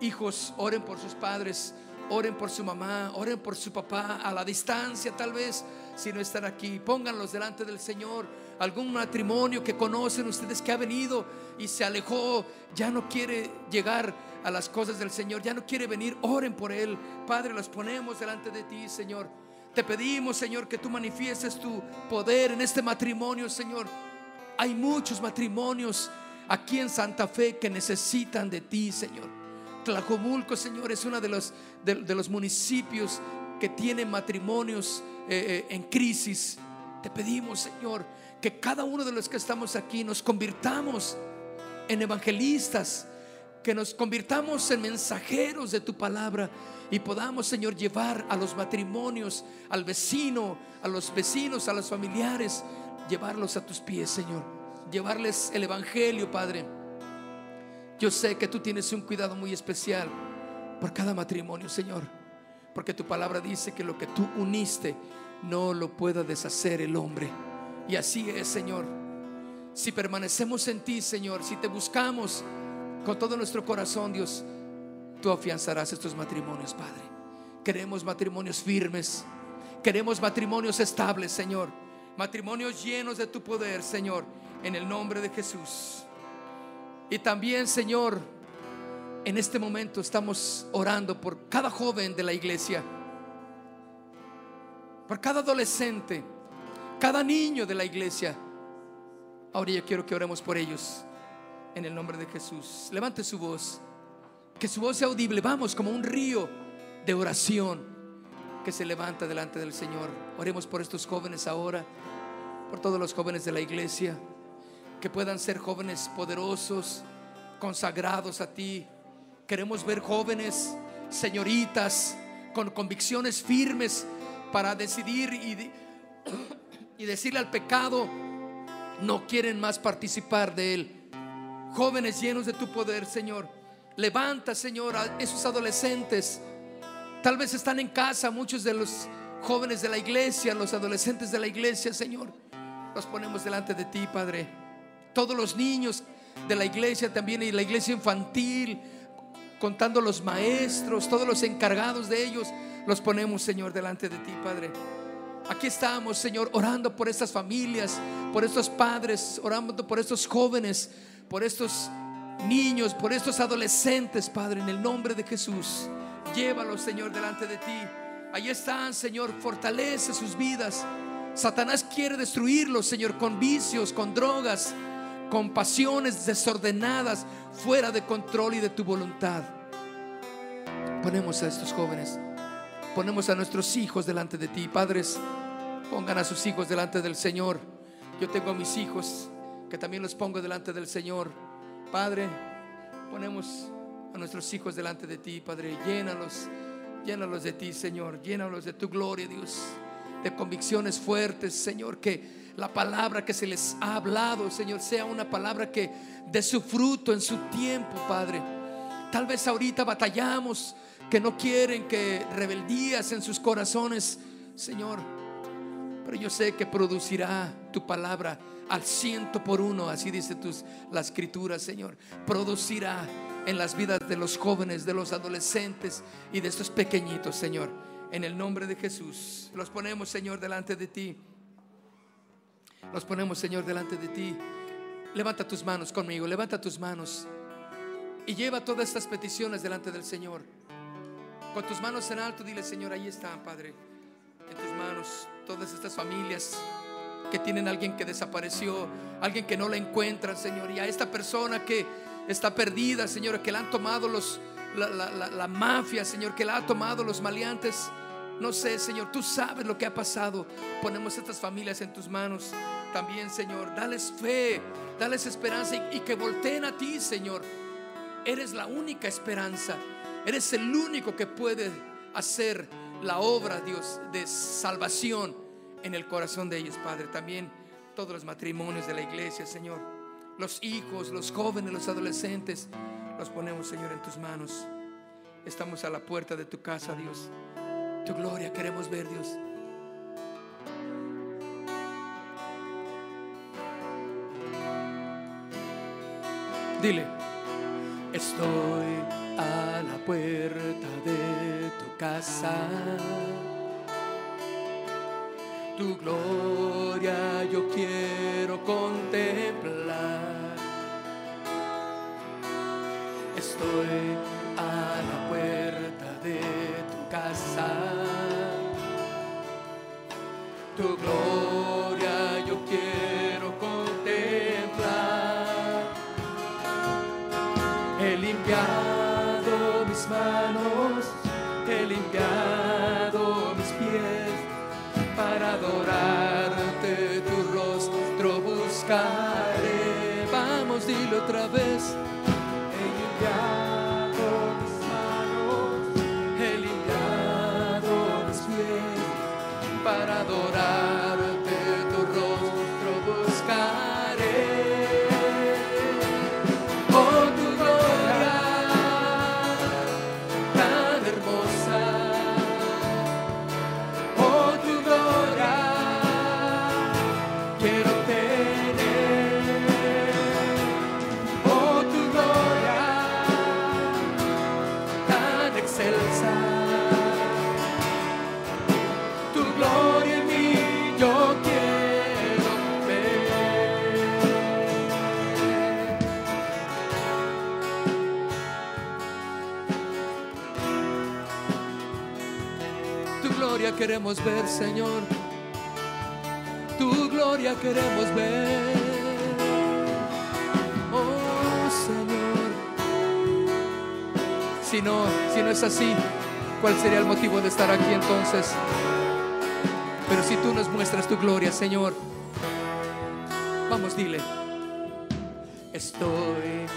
Hijos, oren por sus padres, oren por su mamá, oren por su papá, a la distancia tal vez, si no están aquí. Pónganlos delante del Señor. Algún matrimonio que conocen ustedes que ha venido y se alejó, ya no quiere llegar a las cosas del Señor, ya no quiere venir, oren por él. Padre, los ponemos delante de ti, Señor. Te pedimos, Señor, que tú manifiestes tu poder en este matrimonio, Señor. Hay muchos matrimonios aquí en Santa Fe que necesitan de ti, Señor. Tlajomulco, Señor, es uno de los, de, los municipios que tiene matrimonios eh, eh, en crisis. Te pedimos, Señor, que cada uno de los que estamos aquí nos convirtamos en evangelistas, que nos convirtamos en mensajeros de tu palabra y podamos, Señor, llevar a los matrimonios, al vecino, a los vecinos, a los familiares, llevarlos a tus pies, Señor. Llevarles el Evangelio, Padre. Yo sé que tú tienes un cuidado muy especial por cada matrimonio, Señor. Porque tu palabra dice que lo que tú uniste no lo pueda deshacer el hombre. Y así es, Señor. Si permanecemos en ti, Señor, si te buscamos con todo nuestro corazón, Dios, tú afianzarás estos matrimonios, Padre. Queremos matrimonios firmes. Queremos matrimonios estables, Señor matrimonios llenos de tu poder, Señor, en el nombre de Jesús. Y también, Señor, en este momento estamos orando por cada joven de la iglesia, por cada adolescente, cada niño de la iglesia. Ahora yo quiero que oremos por ellos en el nombre de Jesús. Levante su voz, que su voz sea audible. Vamos como un río de oración que se levanta delante del Señor. Oremos por estos jóvenes ahora, por todos los jóvenes de la iglesia, que puedan ser jóvenes poderosos, consagrados a ti. Queremos ver jóvenes, señoritas, con convicciones firmes para decidir y, y decirle al pecado, no quieren más participar de él. Jóvenes llenos de tu poder, Señor. Levanta, Señor, a esos adolescentes Tal vez están en casa muchos de los jóvenes de la iglesia, los adolescentes de la iglesia, Señor. Los ponemos delante de ti, Padre. Todos los niños de la iglesia también y la iglesia infantil, contando los maestros, todos los encargados de ellos, los ponemos, Señor, delante de ti, Padre. Aquí estamos, Señor, orando por estas familias, por estos padres, orando por estos jóvenes, por estos niños, por estos adolescentes, Padre, en el nombre de Jesús. Llévalos, Señor, delante de ti. Ahí están, Señor, fortalece sus vidas. Satanás quiere destruirlos, Señor, con vicios, con drogas, con pasiones desordenadas, fuera de control y de tu voluntad. Ponemos a estos jóvenes, ponemos a nuestros hijos delante de ti. Padres, pongan a sus hijos delante del Señor. Yo tengo a mis hijos que también los pongo delante del Señor. Padre, ponemos a nuestros hijos delante de ti, Padre. Llénalos, llénalos de ti, Señor. Llénalos de tu gloria, Dios. De convicciones fuertes, Señor. Que la palabra que se les ha hablado, Señor, sea una palabra que dé su fruto en su tiempo, Padre. Tal vez ahorita batallamos, que no quieren que rebeldías en sus corazones, Señor. Pero yo sé que producirá tu palabra al ciento por uno, así dice tus, la escritura, Señor. Producirá en las vidas de los jóvenes, de los adolescentes y de estos pequeñitos, Señor. En el nombre de Jesús, los ponemos, Señor, delante de ti. Los ponemos, Señor, delante de ti. Levanta tus manos conmigo, levanta tus manos y lleva todas estas peticiones delante del Señor. Con tus manos en alto, dile, Señor, ahí están, Padre. En tus manos, todas estas familias que tienen alguien que desapareció, alguien que no la encuentran, Señor, y a esta persona que está perdida, Señor, que la han tomado los, la, la mafia, Señor, que la ha tomado los maleantes. No sé, Señor, tú sabes lo que ha pasado. Ponemos estas familias en tus manos también, Señor. Dales fe, dales esperanza y, y, que volteen a ti, Señor. Eres la única esperanza. Eres el único que puede hacer la obra, Dios, de salvación en el corazón de ellos, Padre. También todos los matrimonios de la iglesia, Señor. Los hijos, los jóvenes, los adolescentes, los ponemos, Señor, en tus manos. Estamos a la puerta de tu casa, Dios. Tu gloria queremos ver, Dios. Dile, estoy a la puerta de tu casa tu gloria yo quiero contemplar. Estoy a la puerta de Tu gloria yo quiero contemplar. He limpiado mis manos, he limpiado mis pies para adorarte tu rostro buscaré. Vamos, dilo otra vez. Queremos ver, Señor. Tu gloria queremos ver. Oh, Señor. Si no, si no es así, ¿cuál sería el motivo de estar aquí entonces? Pero si tú nos muestras tu gloria, Señor, vamos, dile. Estoy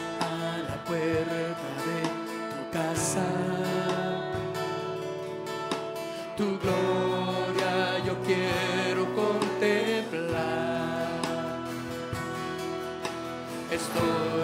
Estoy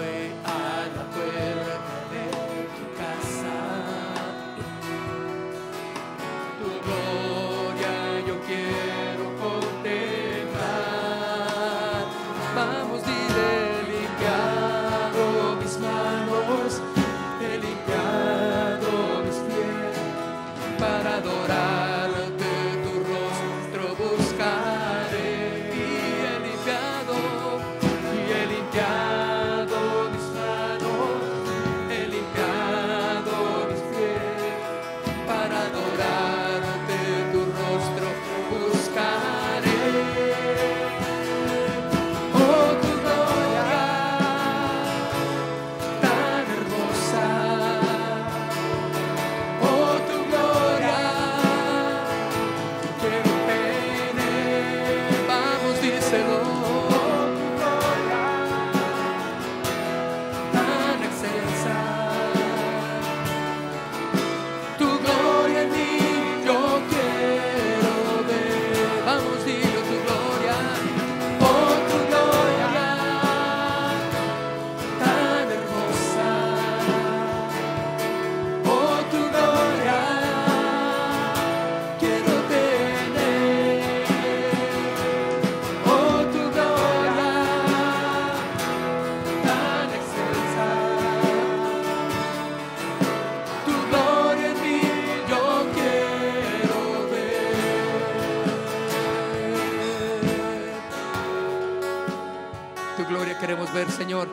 Señor.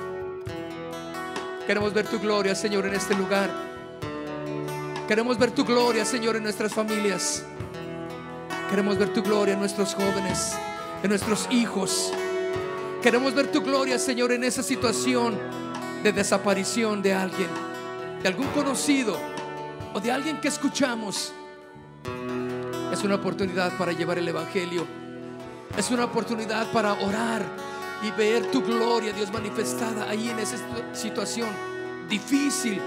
Queremos ver tu gloria, Señor, en este lugar. Queremos ver tu gloria, Señor, en nuestras familias. Queremos ver tu gloria en nuestros jóvenes, en nuestros hijos. Queremos ver tu gloria, Señor, en esa situación de desaparición de alguien, de algún conocido o de alguien que escuchamos. Es una oportunidad para llevar el Evangelio. Es una oportunidad para orar y ver tu gloria, Dios, manifestada ahí en esa situación difícil,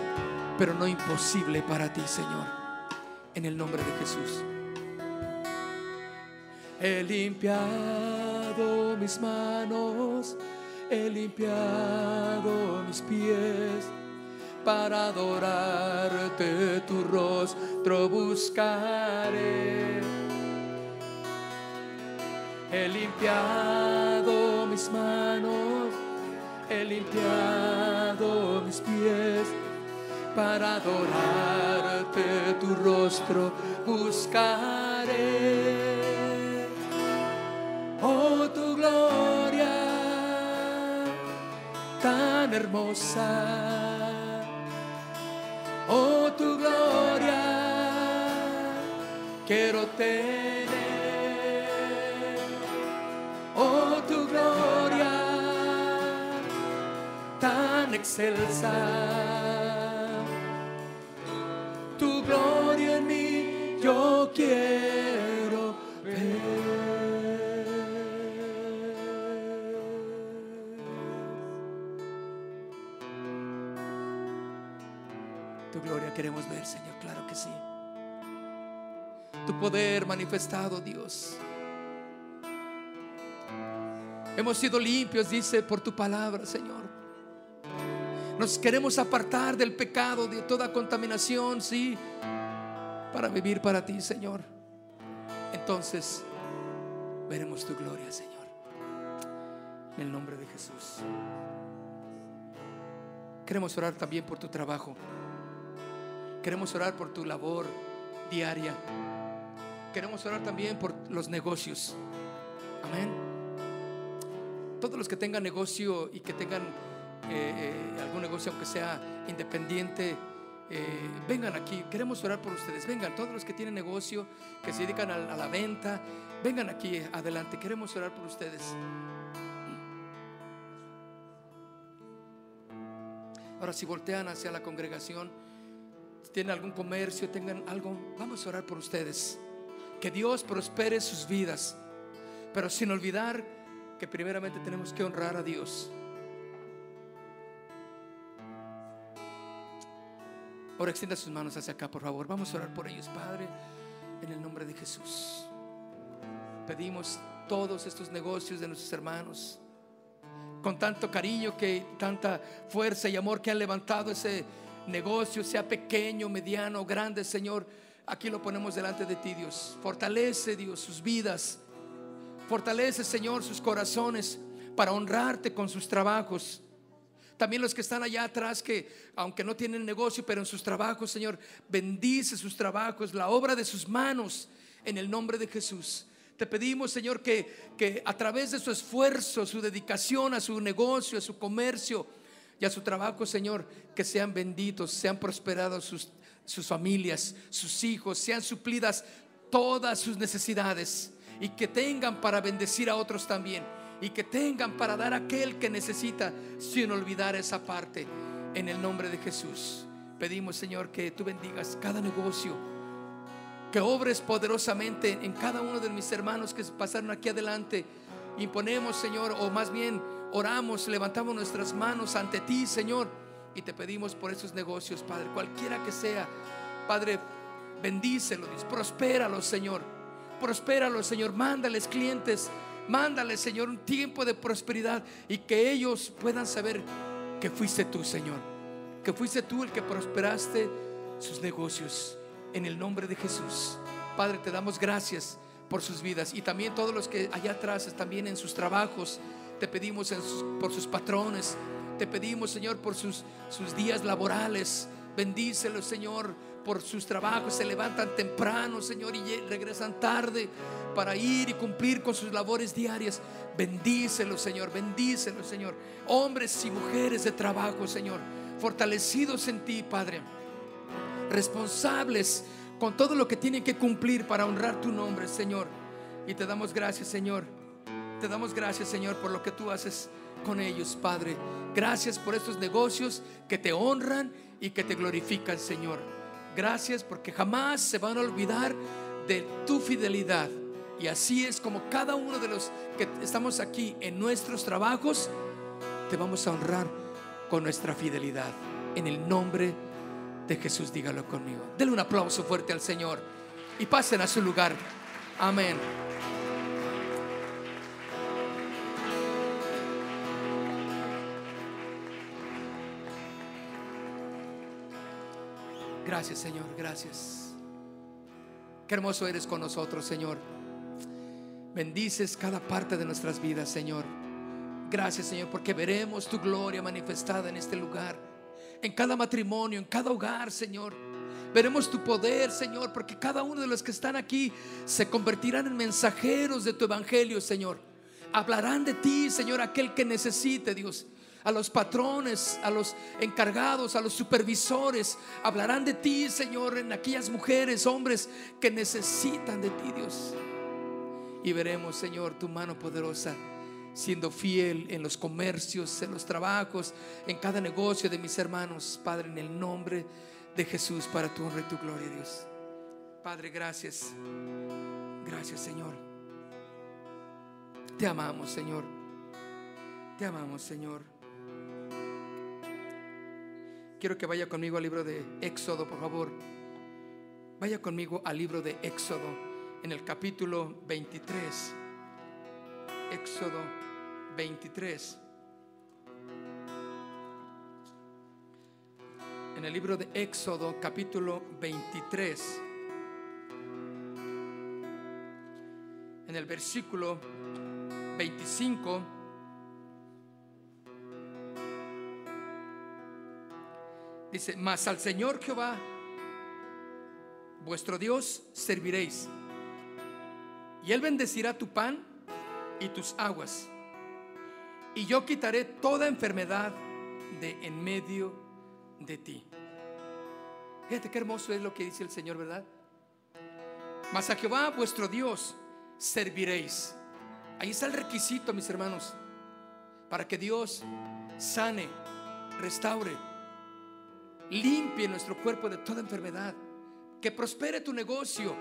pero no imposible para ti, Señor. En el nombre de Jesús. He limpiado mis manos, he limpiado mis pies para adorarte tu rostro buscaré. He limpiado mis manos, he limpiado mis pies para adorarte tu rostro buscaré. Oh, tu gloria tan hermosa. Oh, tu gloria quiero tener. Oh, tu gloria tan excelsa. Tu gloria en mí yo quiero ver. Tu gloria queremos ver, Señor, claro que sí. Tu poder manifestado, Dios. Hemos sido limpios, dice, por tu palabra, Señor. Nos queremos apartar del pecado, de toda contaminación, sí, para vivir para ti, Señor. Entonces, veremos tu gloria, Señor. En el nombre de Jesús. Queremos orar también por tu trabajo. Queremos orar por tu labor diaria. Queremos orar también por los negocios. Amén. Todos los que tengan negocio y que tengan eh, eh, algún negocio, aunque sea independiente, eh, vengan aquí. Queremos orar por ustedes. Vengan, todos los que tienen negocio, que se dedican a, a la venta, vengan aquí adelante. Queremos orar por ustedes. Ahora, si voltean hacia la congregación, si tienen algún comercio, tengan algo, vamos a orar por ustedes. Que Dios prospere sus vidas, pero sin olvidar que primeramente tenemos que honrar a Dios. Ahora extienda sus manos hacia acá, por favor. Vamos a orar por ellos, Padre, en el nombre de Jesús. Pedimos todos estos negocios de nuestros hermanos, con tanto cariño que tanta fuerza y amor que han levantado ese negocio, sea pequeño, mediano, grande, Señor. Aquí lo ponemos delante de ti, Dios. Fortalece, Dios, sus vidas. Fortalece, Señor, sus corazones para honrarte con sus trabajos. También los que están allá atrás, que aunque no tienen negocio, pero en sus trabajos, Señor, bendice sus trabajos, la obra de sus manos, en el nombre de Jesús. Te pedimos, Señor, que, que a través de su esfuerzo, su dedicación a su negocio, a su comercio y a su trabajo, Señor, que sean benditos, sean prosperados sus, sus familias, sus hijos, sean suplidas todas sus necesidades y que tengan para bendecir a otros también y que tengan para dar a aquel que necesita sin olvidar esa parte. En el nombre de Jesús pedimos, Señor, que tú bendigas cada negocio, que obres poderosamente en cada uno de mis hermanos que pasaron aquí adelante. Imponemos, Señor, o más bien oramos, levantamos nuestras manos ante ti, Señor, y te pedimos por esos negocios, Padre, cualquiera que sea, Padre, bendícelos, prospéralos, Señor, prospéralos, Señor, mándales clientes Mándale, Señor, un tiempo de prosperidad y que ellos puedan saber que fuiste tú, Señor. Que fuiste tú el que prosperaste sus negocios. En el nombre de Jesús. Padre, te damos gracias por sus vidas y también todos los que allá atrás, también en sus trabajos, te pedimos por sus patrones, te pedimos, Señor, por sus, sus días laborales, Bendícelos, Señor, por sus trabajos. Se levantan temprano, Señor, y regresan tarde para ir y cumplir con sus labores diarias. Bendícelos, Señor, bendícelos, Señor. Hombres y mujeres de trabajo, Señor, fortalecidos en ti, Padre. Responsables con todo lo que tienen que cumplir para honrar tu nombre, Señor. Y te damos gracias, Señor. Te damos gracias, Señor, por lo que tú haces con ellos, Padre. Gracias por estos negocios que te honran y que te glorifican, Señor. Gracias porque jamás se van a olvidar de tu fidelidad. Y así es como cada uno de los que estamos aquí en nuestros trabajos, te vamos a honrar con nuestra fidelidad. En el nombre de Jesús, dígalo conmigo. Denle un aplauso fuerte al Señor y pasen a su lugar. Amén. Gracias, Señor, gracias. Qué hermoso eres con nosotros, Señor. Bendices cada parte de nuestras vidas, Señor. Gracias, Señor, porque veremos tu gloria manifestada en este lugar, en cada matrimonio, en cada hogar, Señor. Veremos tu poder, Señor, porque cada uno de los que están aquí se convertirán en mensajeros de tu evangelio, Señor. Hablarán de ti, Señor, aquel que necesite, Dios a los patrones, a los encargados, a los supervisores. Hablarán de ti, Señor, en aquellas mujeres, hombres que necesitan de ti, Dios. Y veremos, Señor, tu mano poderosa siendo fiel en los comercios, en los trabajos, en cada negocio de mis hermanos, Padre, en el nombre de Jesús, para tu honra y tu gloria, Dios. Padre, gracias. Gracias, Señor. Te amamos, Señor. Te amamos, Señor. Quiero que vaya conmigo al libro de Éxodo, por favor. Vaya conmigo al libro de Éxodo, en el capítulo 23. Éxodo 23. En el libro de Éxodo, capítulo 23. En el versículo 25 Dice, mas al Señor Jehová, vuestro Dios, serviréis. Y Él bendecirá tu pan y tus aguas. Y yo quitaré toda enfermedad de en medio de ti. Fíjate qué hermoso es lo que dice el Señor, ¿verdad? Mas a Jehová, vuestro Dios, serviréis. Ahí está el requisito, mis hermanos, para que Dios sane, restaure limpie nuestro cuerpo de toda enfermedad, que prospere tu negocio,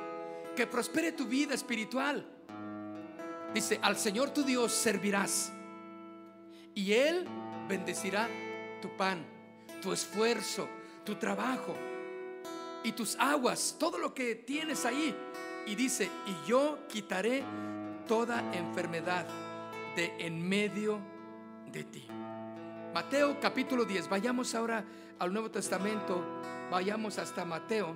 que prospere tu vida espiritual. Dice, al Señor tu Dios servirás y Él bendecirá tu pan, tu esfuerzo, tu trabajo y tus aguas, todo lo que tienes ahí. Y dice, y yo quitaré toda enfermedad de en medio de ti. Mateo capítulo 10, vayamos ahora al Nuevo Testamento, vayamos hasta Mateo.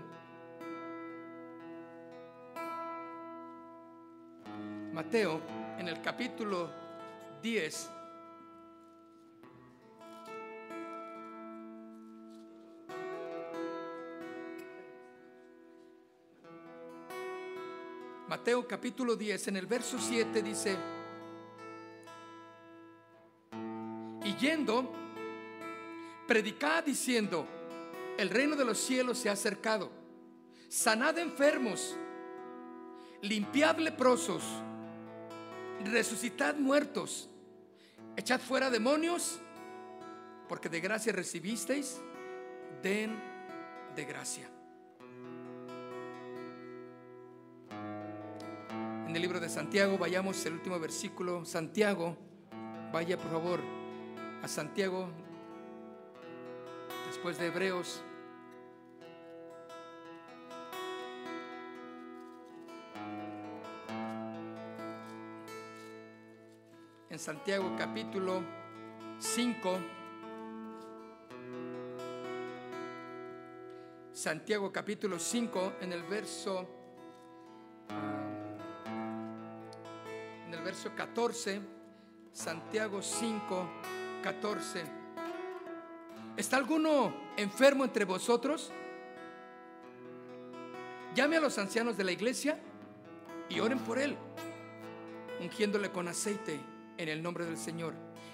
Mateo, en el capítulo 10. Mateo capítulo 10, en el verso 7 dice, yendo, Predicad diciendo, el reino de los cielos se ha acercado. Sanad enfermos, limpiad leprosos, resucitad muertos, echad fuera demonios, porque de gracia recibisteis, den de gracia. En el libro de Santiago, vayamos el último versículo. Santiago, vaya por favor a Santiago después de Hebreos. En Santiago capítulo 5. Santiago capítulo 5 en el verso ah, en el verso 14 Santiago 5 14 ¿Está alguno enfermo entre vosotros, llame a los ancianos de la iglesia y oren por él, ungiéndole con aceite en el nombre del Señor.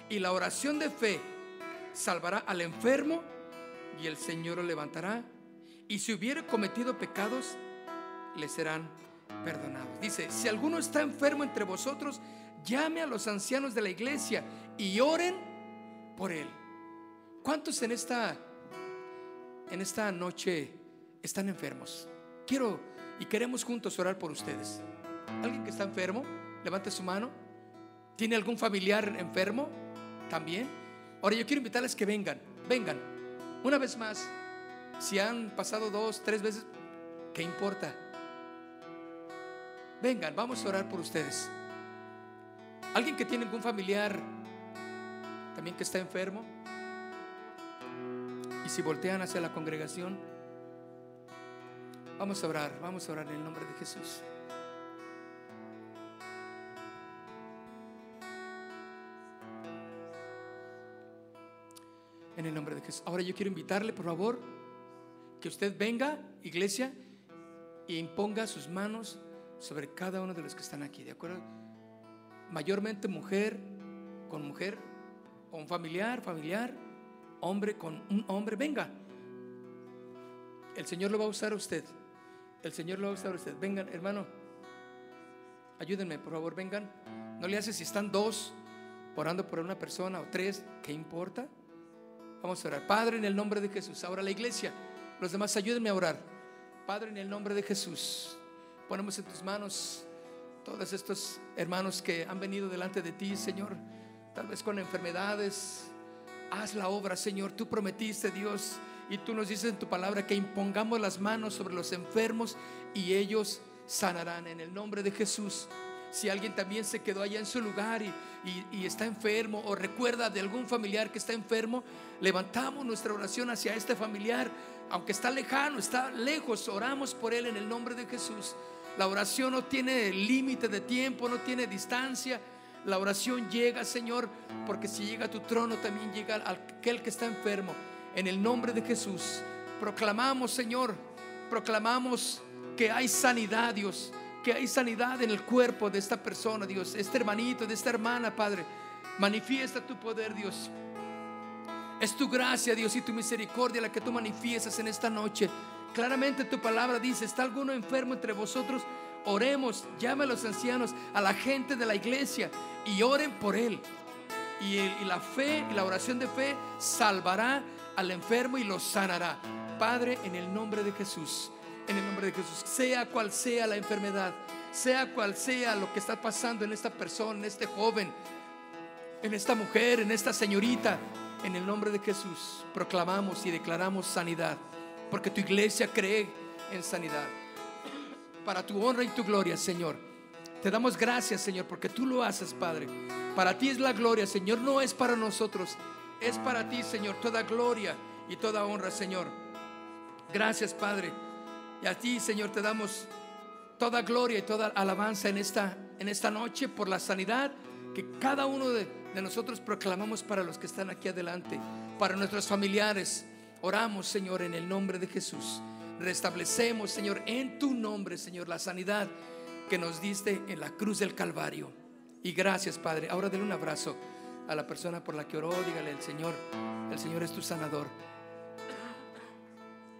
Y la oración de fe salvará al enfermo y el Señor lo levantará. Y si hubiere cometido pecados, le serán perdonados. Dice, si alguno está enfermo entre vosotros, llame a los ancianos de la iglesia y oren por él. ¿Cuántos en esta en esta noche están enfermos? Quiero y queremos juntos orar por ustedes. ¿Alguien que está enfermo? Levante su mano. ¿Tiene algún familiar enfermo? También. Ahora yo quiero invitarles que vengan, vengan. Una vez más, si han pasado dos, tres veces, ¿qué importa? Vengan, vamos a orar por ustedes. ¿Alguien que tiene algún familiar también que está enfermo? Y si voltean hacia la congregación, vamos a orar, vamos a orar en el nombre de Jesús. En el nombre de Jesús. Ahora yo quiero invitarle, por favor, que usted venga, iglesia, e imponga sus manos sobre cada uno de los que están aquí, ¿de acuerdo? Mayormente mujer con mujer, un familiar, familiar, hombre con un hombre, venga. El Señor lo va a usar a usted. El Señor lo va a usar a usted. Vengan, hermano. Ayúdenme, por favor, vengan. No le hace si están dos orando por una persona o tres, ¿qué importa? Vamos a orar. Padre, en el nombre de Jesús. Ahora la iglesia. Los demás, ayúdenme a orar. Padre, en el nombre de Jesús. Ponemos en tus manos todos estos hermanos que han venido delante de ti, Señor, tal vez con enfermedades. Haz la obra, Señor. Tú prometiste, Dios, y tú nos dices en tu palabra que impongamos las manos sobre los enfermos y ellos sanarán en el nombre de Jesús. Si alguien también se quedó allá en su lugar y, y, está enfermo o recuerda de algún familiar que está enfermo, levantamos nuestra oración hacia este familiar, aunque está lejano, está lejos, oramos por él en el nombre de Jesús. La oración no tiene límite de tiempo, no tiene distancia. La oración llega, Señor, porque si llega a tu trono también llega aquel que está enfermo. En el nombre de Jesús, proclamamos, Señor, proclamamos que hay sanidad, Dios, que hay sanidad en el cuerpo de esta persona, Dios, este hermanito, de esta hermana, Padre. Manifiesta tu poder, Dios. Es tu gracia, Dios, y tu misericordia la que tú manifiestas en esta noche. Claramente tu palabra dice, ¿está alguno enfermo entre vosotros? Oremos, llame a los ancianos, a la gente de la iglesia y oren por él. Y, y la fe y la oración de fe salvará al enfermo y lo sanará. Padre, en el nombre de Jesús, en el nombre de Jesús, sea cual sea la enfermedad, sea cual sea lo que está pasando en esta persona, en este joven, en esta mujer, en esta señorita, en el nombre de Jesús, proclamamos y declaramos sanidad porque tu iglesia cree en sanidad. Para tu honra y tu gloria, Señor. Te damos gracias, Señor, porque tú lo haces, Padre. Para ti es la gloria, Señor, no es para nosotros. Es para ti, Señor, toda gloria y toda honra, Señor. Gracias, Padre. Y a ti, Señor, te damos toda gloria y toda alabanza en esta, en esta noche por la sanidad que cada uno de, de nosotros proclamamos para los que están aquí adelante, para nuestros familiares, Oramos, Señor, en el nombre de Jesús. Restablecemos, Señor, en tu nombre, Señor, la sanidad que nos diste en la cruz del Calvario. Y gracias, Padre. Ahora denle un abrazo a la persona por la que oró. Dígale, el Señor, el Señor es tu sanador.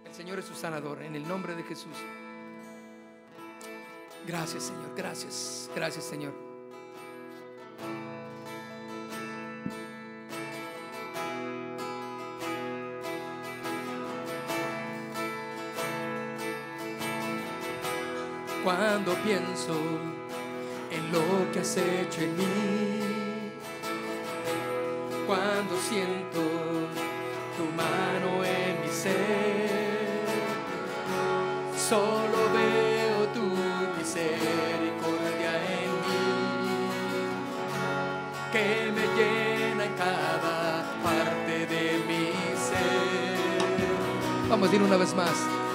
El Señor es tu sanador, en el nombre de Jesús. Gracias, Señor. Gracias. Gracias, Señor. Cuando pienso en lo que has hecho en mí, cuando siento tu mano en mi ser, solo veo tu misericordia en mí, que me llena en cada parte de mi ser. Vamos a ir una vez más.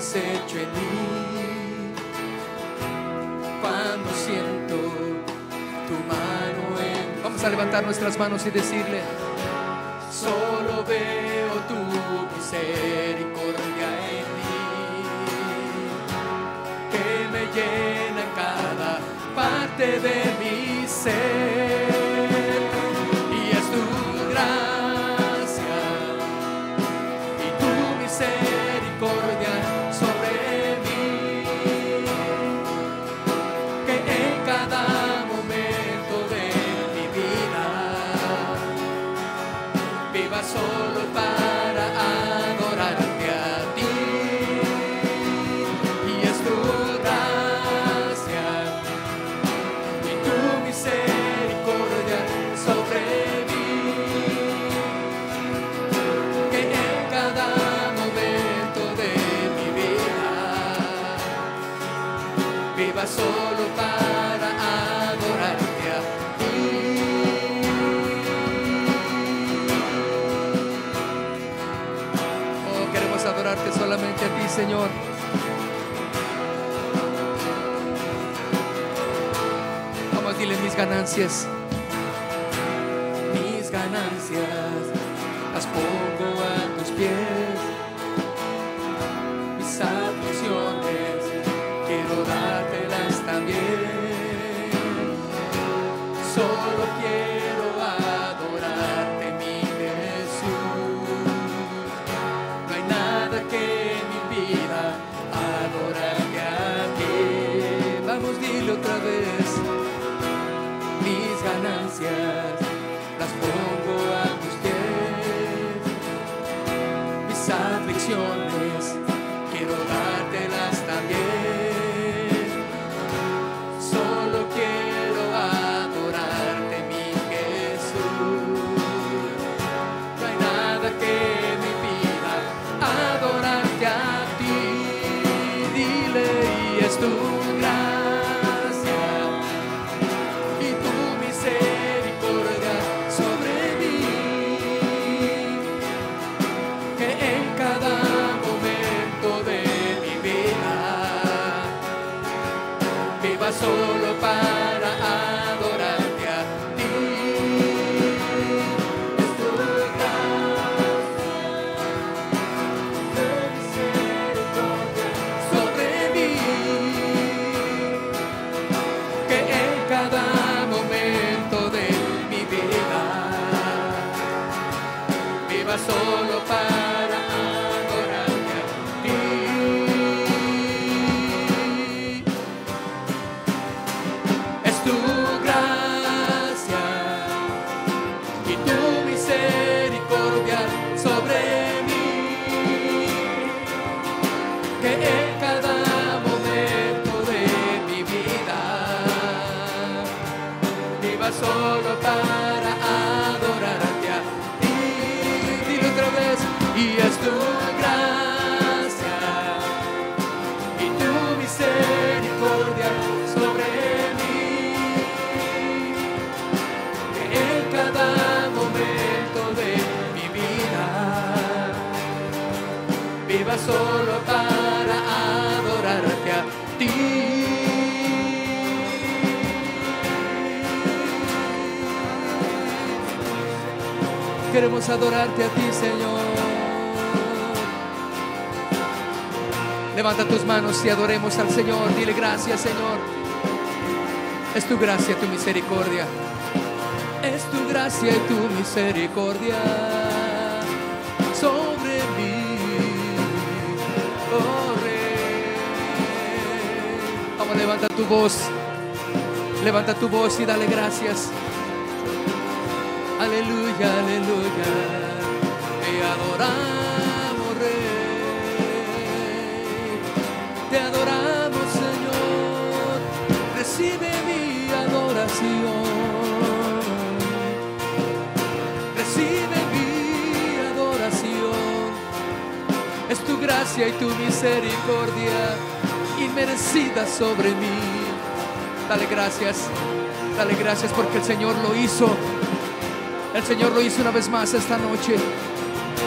Hecho en mí. Cuando siento tu mano en. Vamos a levantar nuestras manos y decirle, solo veo tu misericordia en mí, que me llena en cada parte de mi ser. Señor. Vamos, dile mis ganancias. Ganancias solo para adorarte a ti. Queremos adorarte a ti, Señor. Levanta tus manos y adoremos al Señor. Dile gracias, Señor. Es tu gracia, tu misericordia. Es tu gracia y tu misericordia levanta tu voz. Levanta tu voz y dale gracias. Aleluya, aleluya. Te adoramos, Rey. Te adoramos, Señor. Recibe mi adoración. Recibe mi adoración. Es tu gracia y tu misericordia inmerecida sobre mí. Dale gracias. Dale gracias porque el Señor lo hizo. El Señor lo hizo una vez más esta noche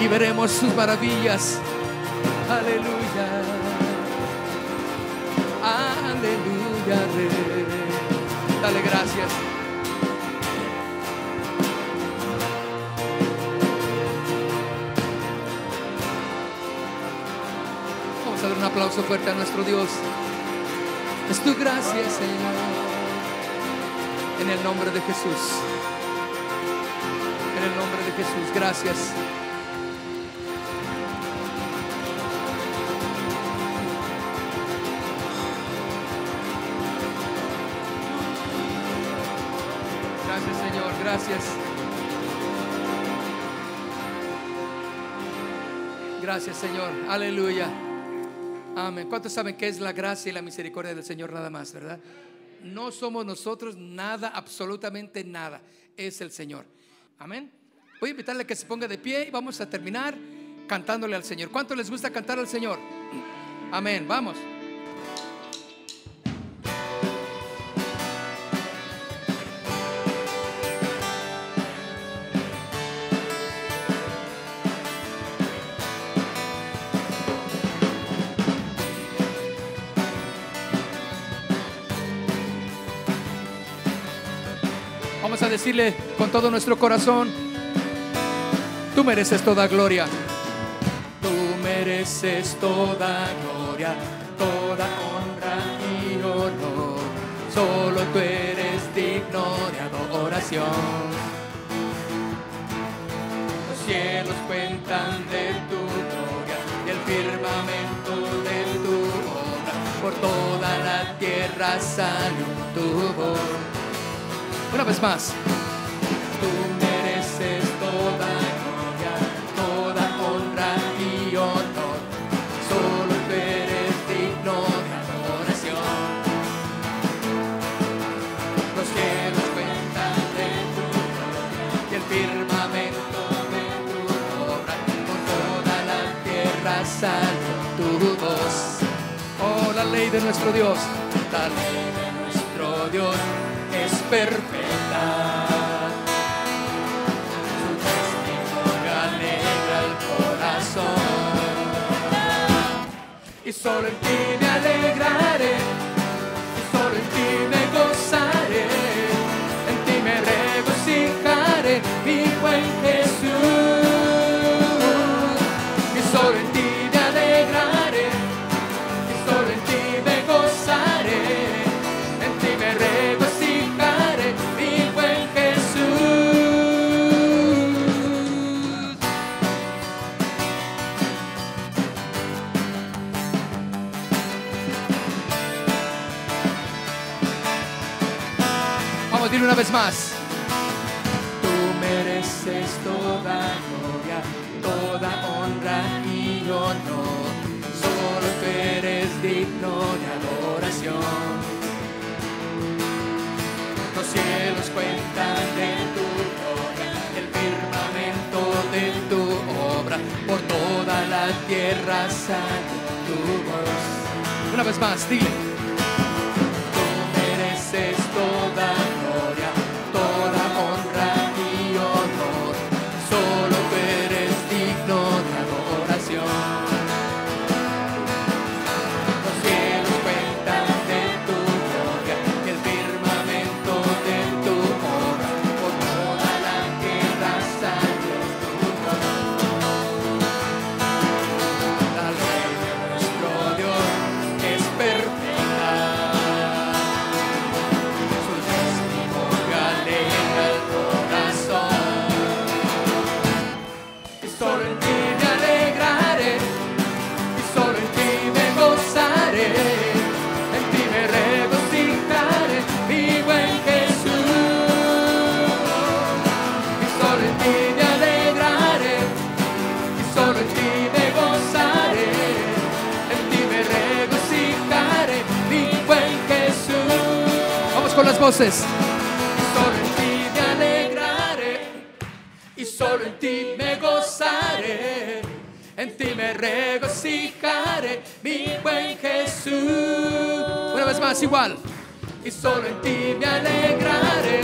y veremos sus maravillas. Aleluya. Aleluya. Dale gracias. Dar un aplauso fuerte a nuestro Dios. Es tu gracia, Señor. En el nombre de Jesús. En el nombre de Jesús. Gracias. Gracias, Señor. Gracias. Gracias, Señor. Aleluya. Amén. ¿Cuántos saben que es la gracia y la misericordia del Señor nada más, verdad? No somos nosotros nada, absolutamente nada. Es el Señor. Amén. Voy a invitarle a que se ponga de pie y vamos a terminar cantándole al Señor. ¿Cuánto les gusta cantar al Señor? Amén. Vamos. Decirle con todo nuestro corazón, tú mereces toda gloria. Tú mereces toda gloria, toda honra y honor. Solo tú eres digno de adoración. Los cielos cuentan de tu gloria y el firmamento de tu obra. Por toda la tierra salió tu voz. Una vez más. Tú mereces toda gloria, toda honra y honor. Solo tú eres digno de adoración. Los cielos cuentan de tu gloria y el firmamento de tu obra. Por toda la tierra salió tu voz. Oh, la ley de nuestro Dios, la ley de nuestro Dios es perfecta. Solo en ti me alegraré, solo en ti me gozaré, en ti me regocijaré, mi buen Jesús. Vez más. Tú mereces toda gloria, toda honra y honor. Solo tú eres digno de adoración. Los cielos cuentan de tu gloria, el firmamento de tu obra. Por toda la tierra sale tu voz. Una vez más, dile. Voces. Solo en ti me alegraré, y solo en ti me gozaré, en ti me regocijaré, mi buen Jesús. Una vez más, igual. Y solo en ti me alegraré,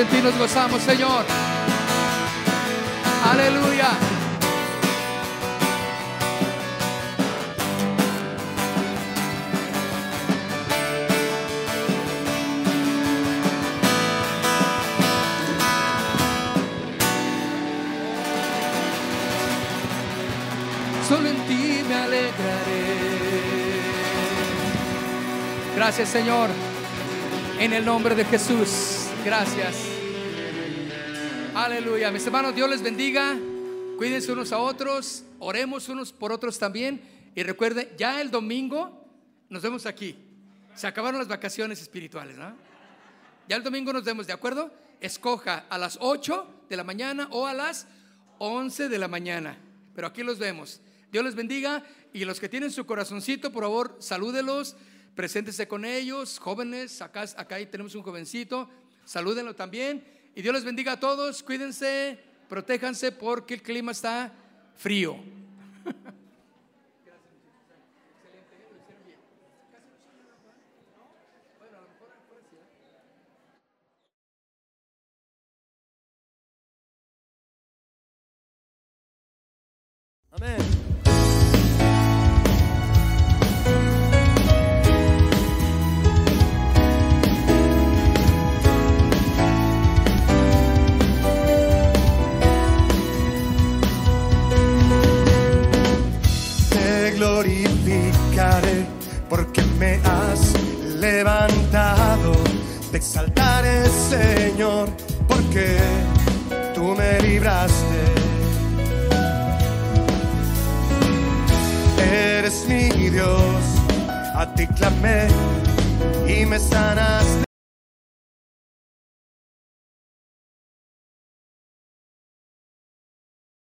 en ti nos gozamos, Señor. Aleluya. Solo en ti me alegraré. Gracias, Señor. En el nombre de Jesús. Gracias. Aleluya. Mis hermanos, Dios les bendiga. Cuídense unos a otros. Oremos unos por otros también. Y recuerden, ya el domingo nos vemos aquí. Se acabaron las vacaciones espirituales, ¿no? Ya el domingo nos vemos, ¿de acuerdo? Escoja a las 8 de la mañana o a las 11 de la mañana. Pero aquí los vemos. Dios les bendiga. Y los que tienen su corazoncito, por favor, salúdelos. Preséntese con ellos, jóvenes. Acá, acá tenemos un jovencito. Salúdenlo también. Y Dios les bendiga a todos. Cuídense, protéjanse porque el clima está frío. Amén. Porque me has levantado. Te exaltaré, Señor, porque tú me libraste. Eres mi Dios, a ti clamé y me sanaste.